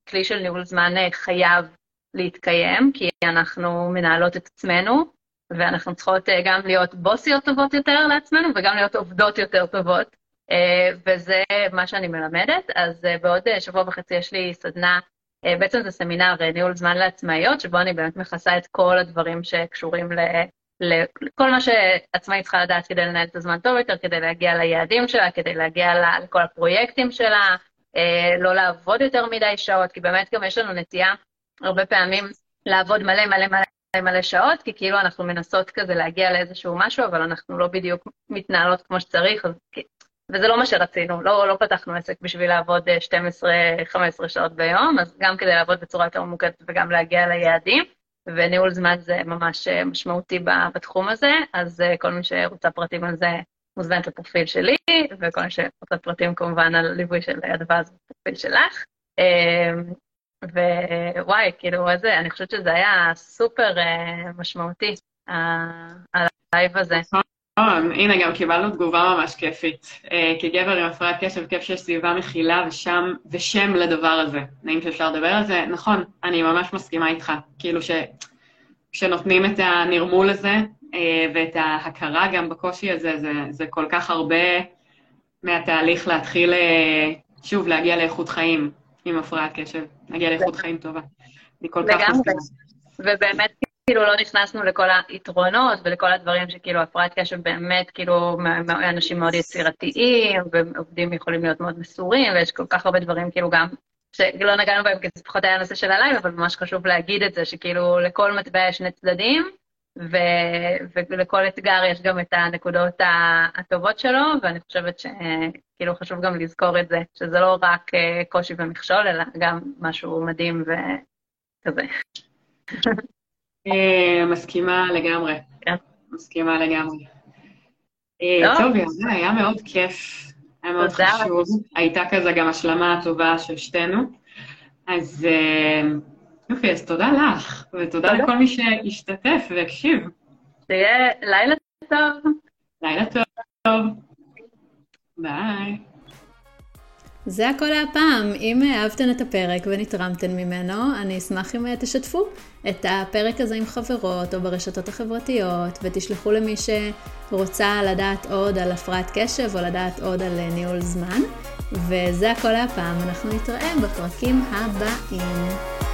כלי של ניהול זמן חייב להתקיים, כי אנחנו מנהלות את עצמנו, ואנחנו צריכות אה, גם להיות בוסיות טובות יותר לעצמנו, וגם להיות עובדות יותר טובות, אה, וזה מה שאני מלמדת. אז אה, בעוד שבוע וחצי יש לי סדנה, בעצם זה סמינר ניהול זמן לעצמאיות, שבו אני באמת מכסה את כל הדברים שקשורים ל... לכל מה שעצמאית צריכה לדעת כדי לנהל את הזמן טוב יותר, כדי להגיע ליעדים שלה, כדי להגיע לכל הפרויקטים שלה, לא לעבוד יותר מדי שעות, כי באמת גם יש לנו נטייה הרבה פעמים לעבוד מלא מלא מלא מלא שעות, כי כאילו אנחנו מנסות כזה להגיע לאיזשהו משהו, אבל אנחנו לא בדיוק מתנהלות כמו שצריך, אז... וזה לא מה שרצינו, לא, לא פתחנו עסק בשביל לעבוד 12-15 אה, שעות ביום, אז גם כדי לעבוד בצורה יותר ממוקדת וגם להגיע ליעדים, וניהול זמן זה ממש אה, משמעותי בתחום הזה, אז אה, כל מי שרוצה פרטים על זה מוזמנת לפרופיל שלי, וכל מי שרוצה פרטים כמובן על ליווי של הדבר הזה בפרופיל שלך. ווואי, כאילו, איזה, אני חושבת שזה היה סופר משמעותי, הלייב הזה. נכון, הנה, גם קיבלנו תגובה ממש כיפית. Uh, כגבר עם הפרעת קשב, כיף שיש סביבה מכילה ושם, ושם לדבר הזה. נעים שאפשר לדבר על זה. נכון, אני ממש מסכימה איתך. כאילו ש... כשנותנים את הנרמול הזה, uh, ואת ההכרה גם בקושי הזה, זה, זה כל כך הרבה מהתהליך להתחיל, שוב, להגיע לאיכות חיים. עם הפרעת קשב, נגיע לאיכות חיים טובה. אני כל כך מסכימה. ובאמת, כאילו, לא נכנסנו לכל היתרונות ולכל הדברים שכאילו הפרעת קשב באמת, כאילו, אנשים מאוד יצירתיים, ועובדים יכולים להיות מאוד מסורים, ויש כל כך הרבה דברים, כאילו, גם, שלא נגענו בהם, כי זה פחות היה הנושא של הלילה, אבל ממש חשוב להגיד את זה, שכאילו, לכל מטבע יש שני צדדים, ו- ולכל אתגר יש גם את הנקודות הטובות שלו, ואני חושבת שכאילו חשוב גם לזכור את זה, שזה לא רק אה, קושי ומכשול, אלא גם משהו מדהים וכזה. אה, מסכימה לגמרי. כן. מסכימה לגמרי. אה, טוב, יאללה, היה מאוד כיף. היה מאוד חשוב. הייתה כזה גם השלמה טובה של שתינו. אז יופי, אז תודה לך, ותודה לכל מי שהשתתף והקשיב. שיהיה לילה טוב. לילה טוב. ביי. זה הכל להפעם. אם אהבתן את הפרק ונתרמתן ממנו, אני אשמח אם תשתפו את הפרק הזה עם חברות או ברשתות החברתיות, ותשלחו למי שרוצה לדעת עוד על הפרעת קשב או לדעת עוד על ניהול זמן. וזה הכל להפעם, אנחנו נתראה בפרקים הבאים.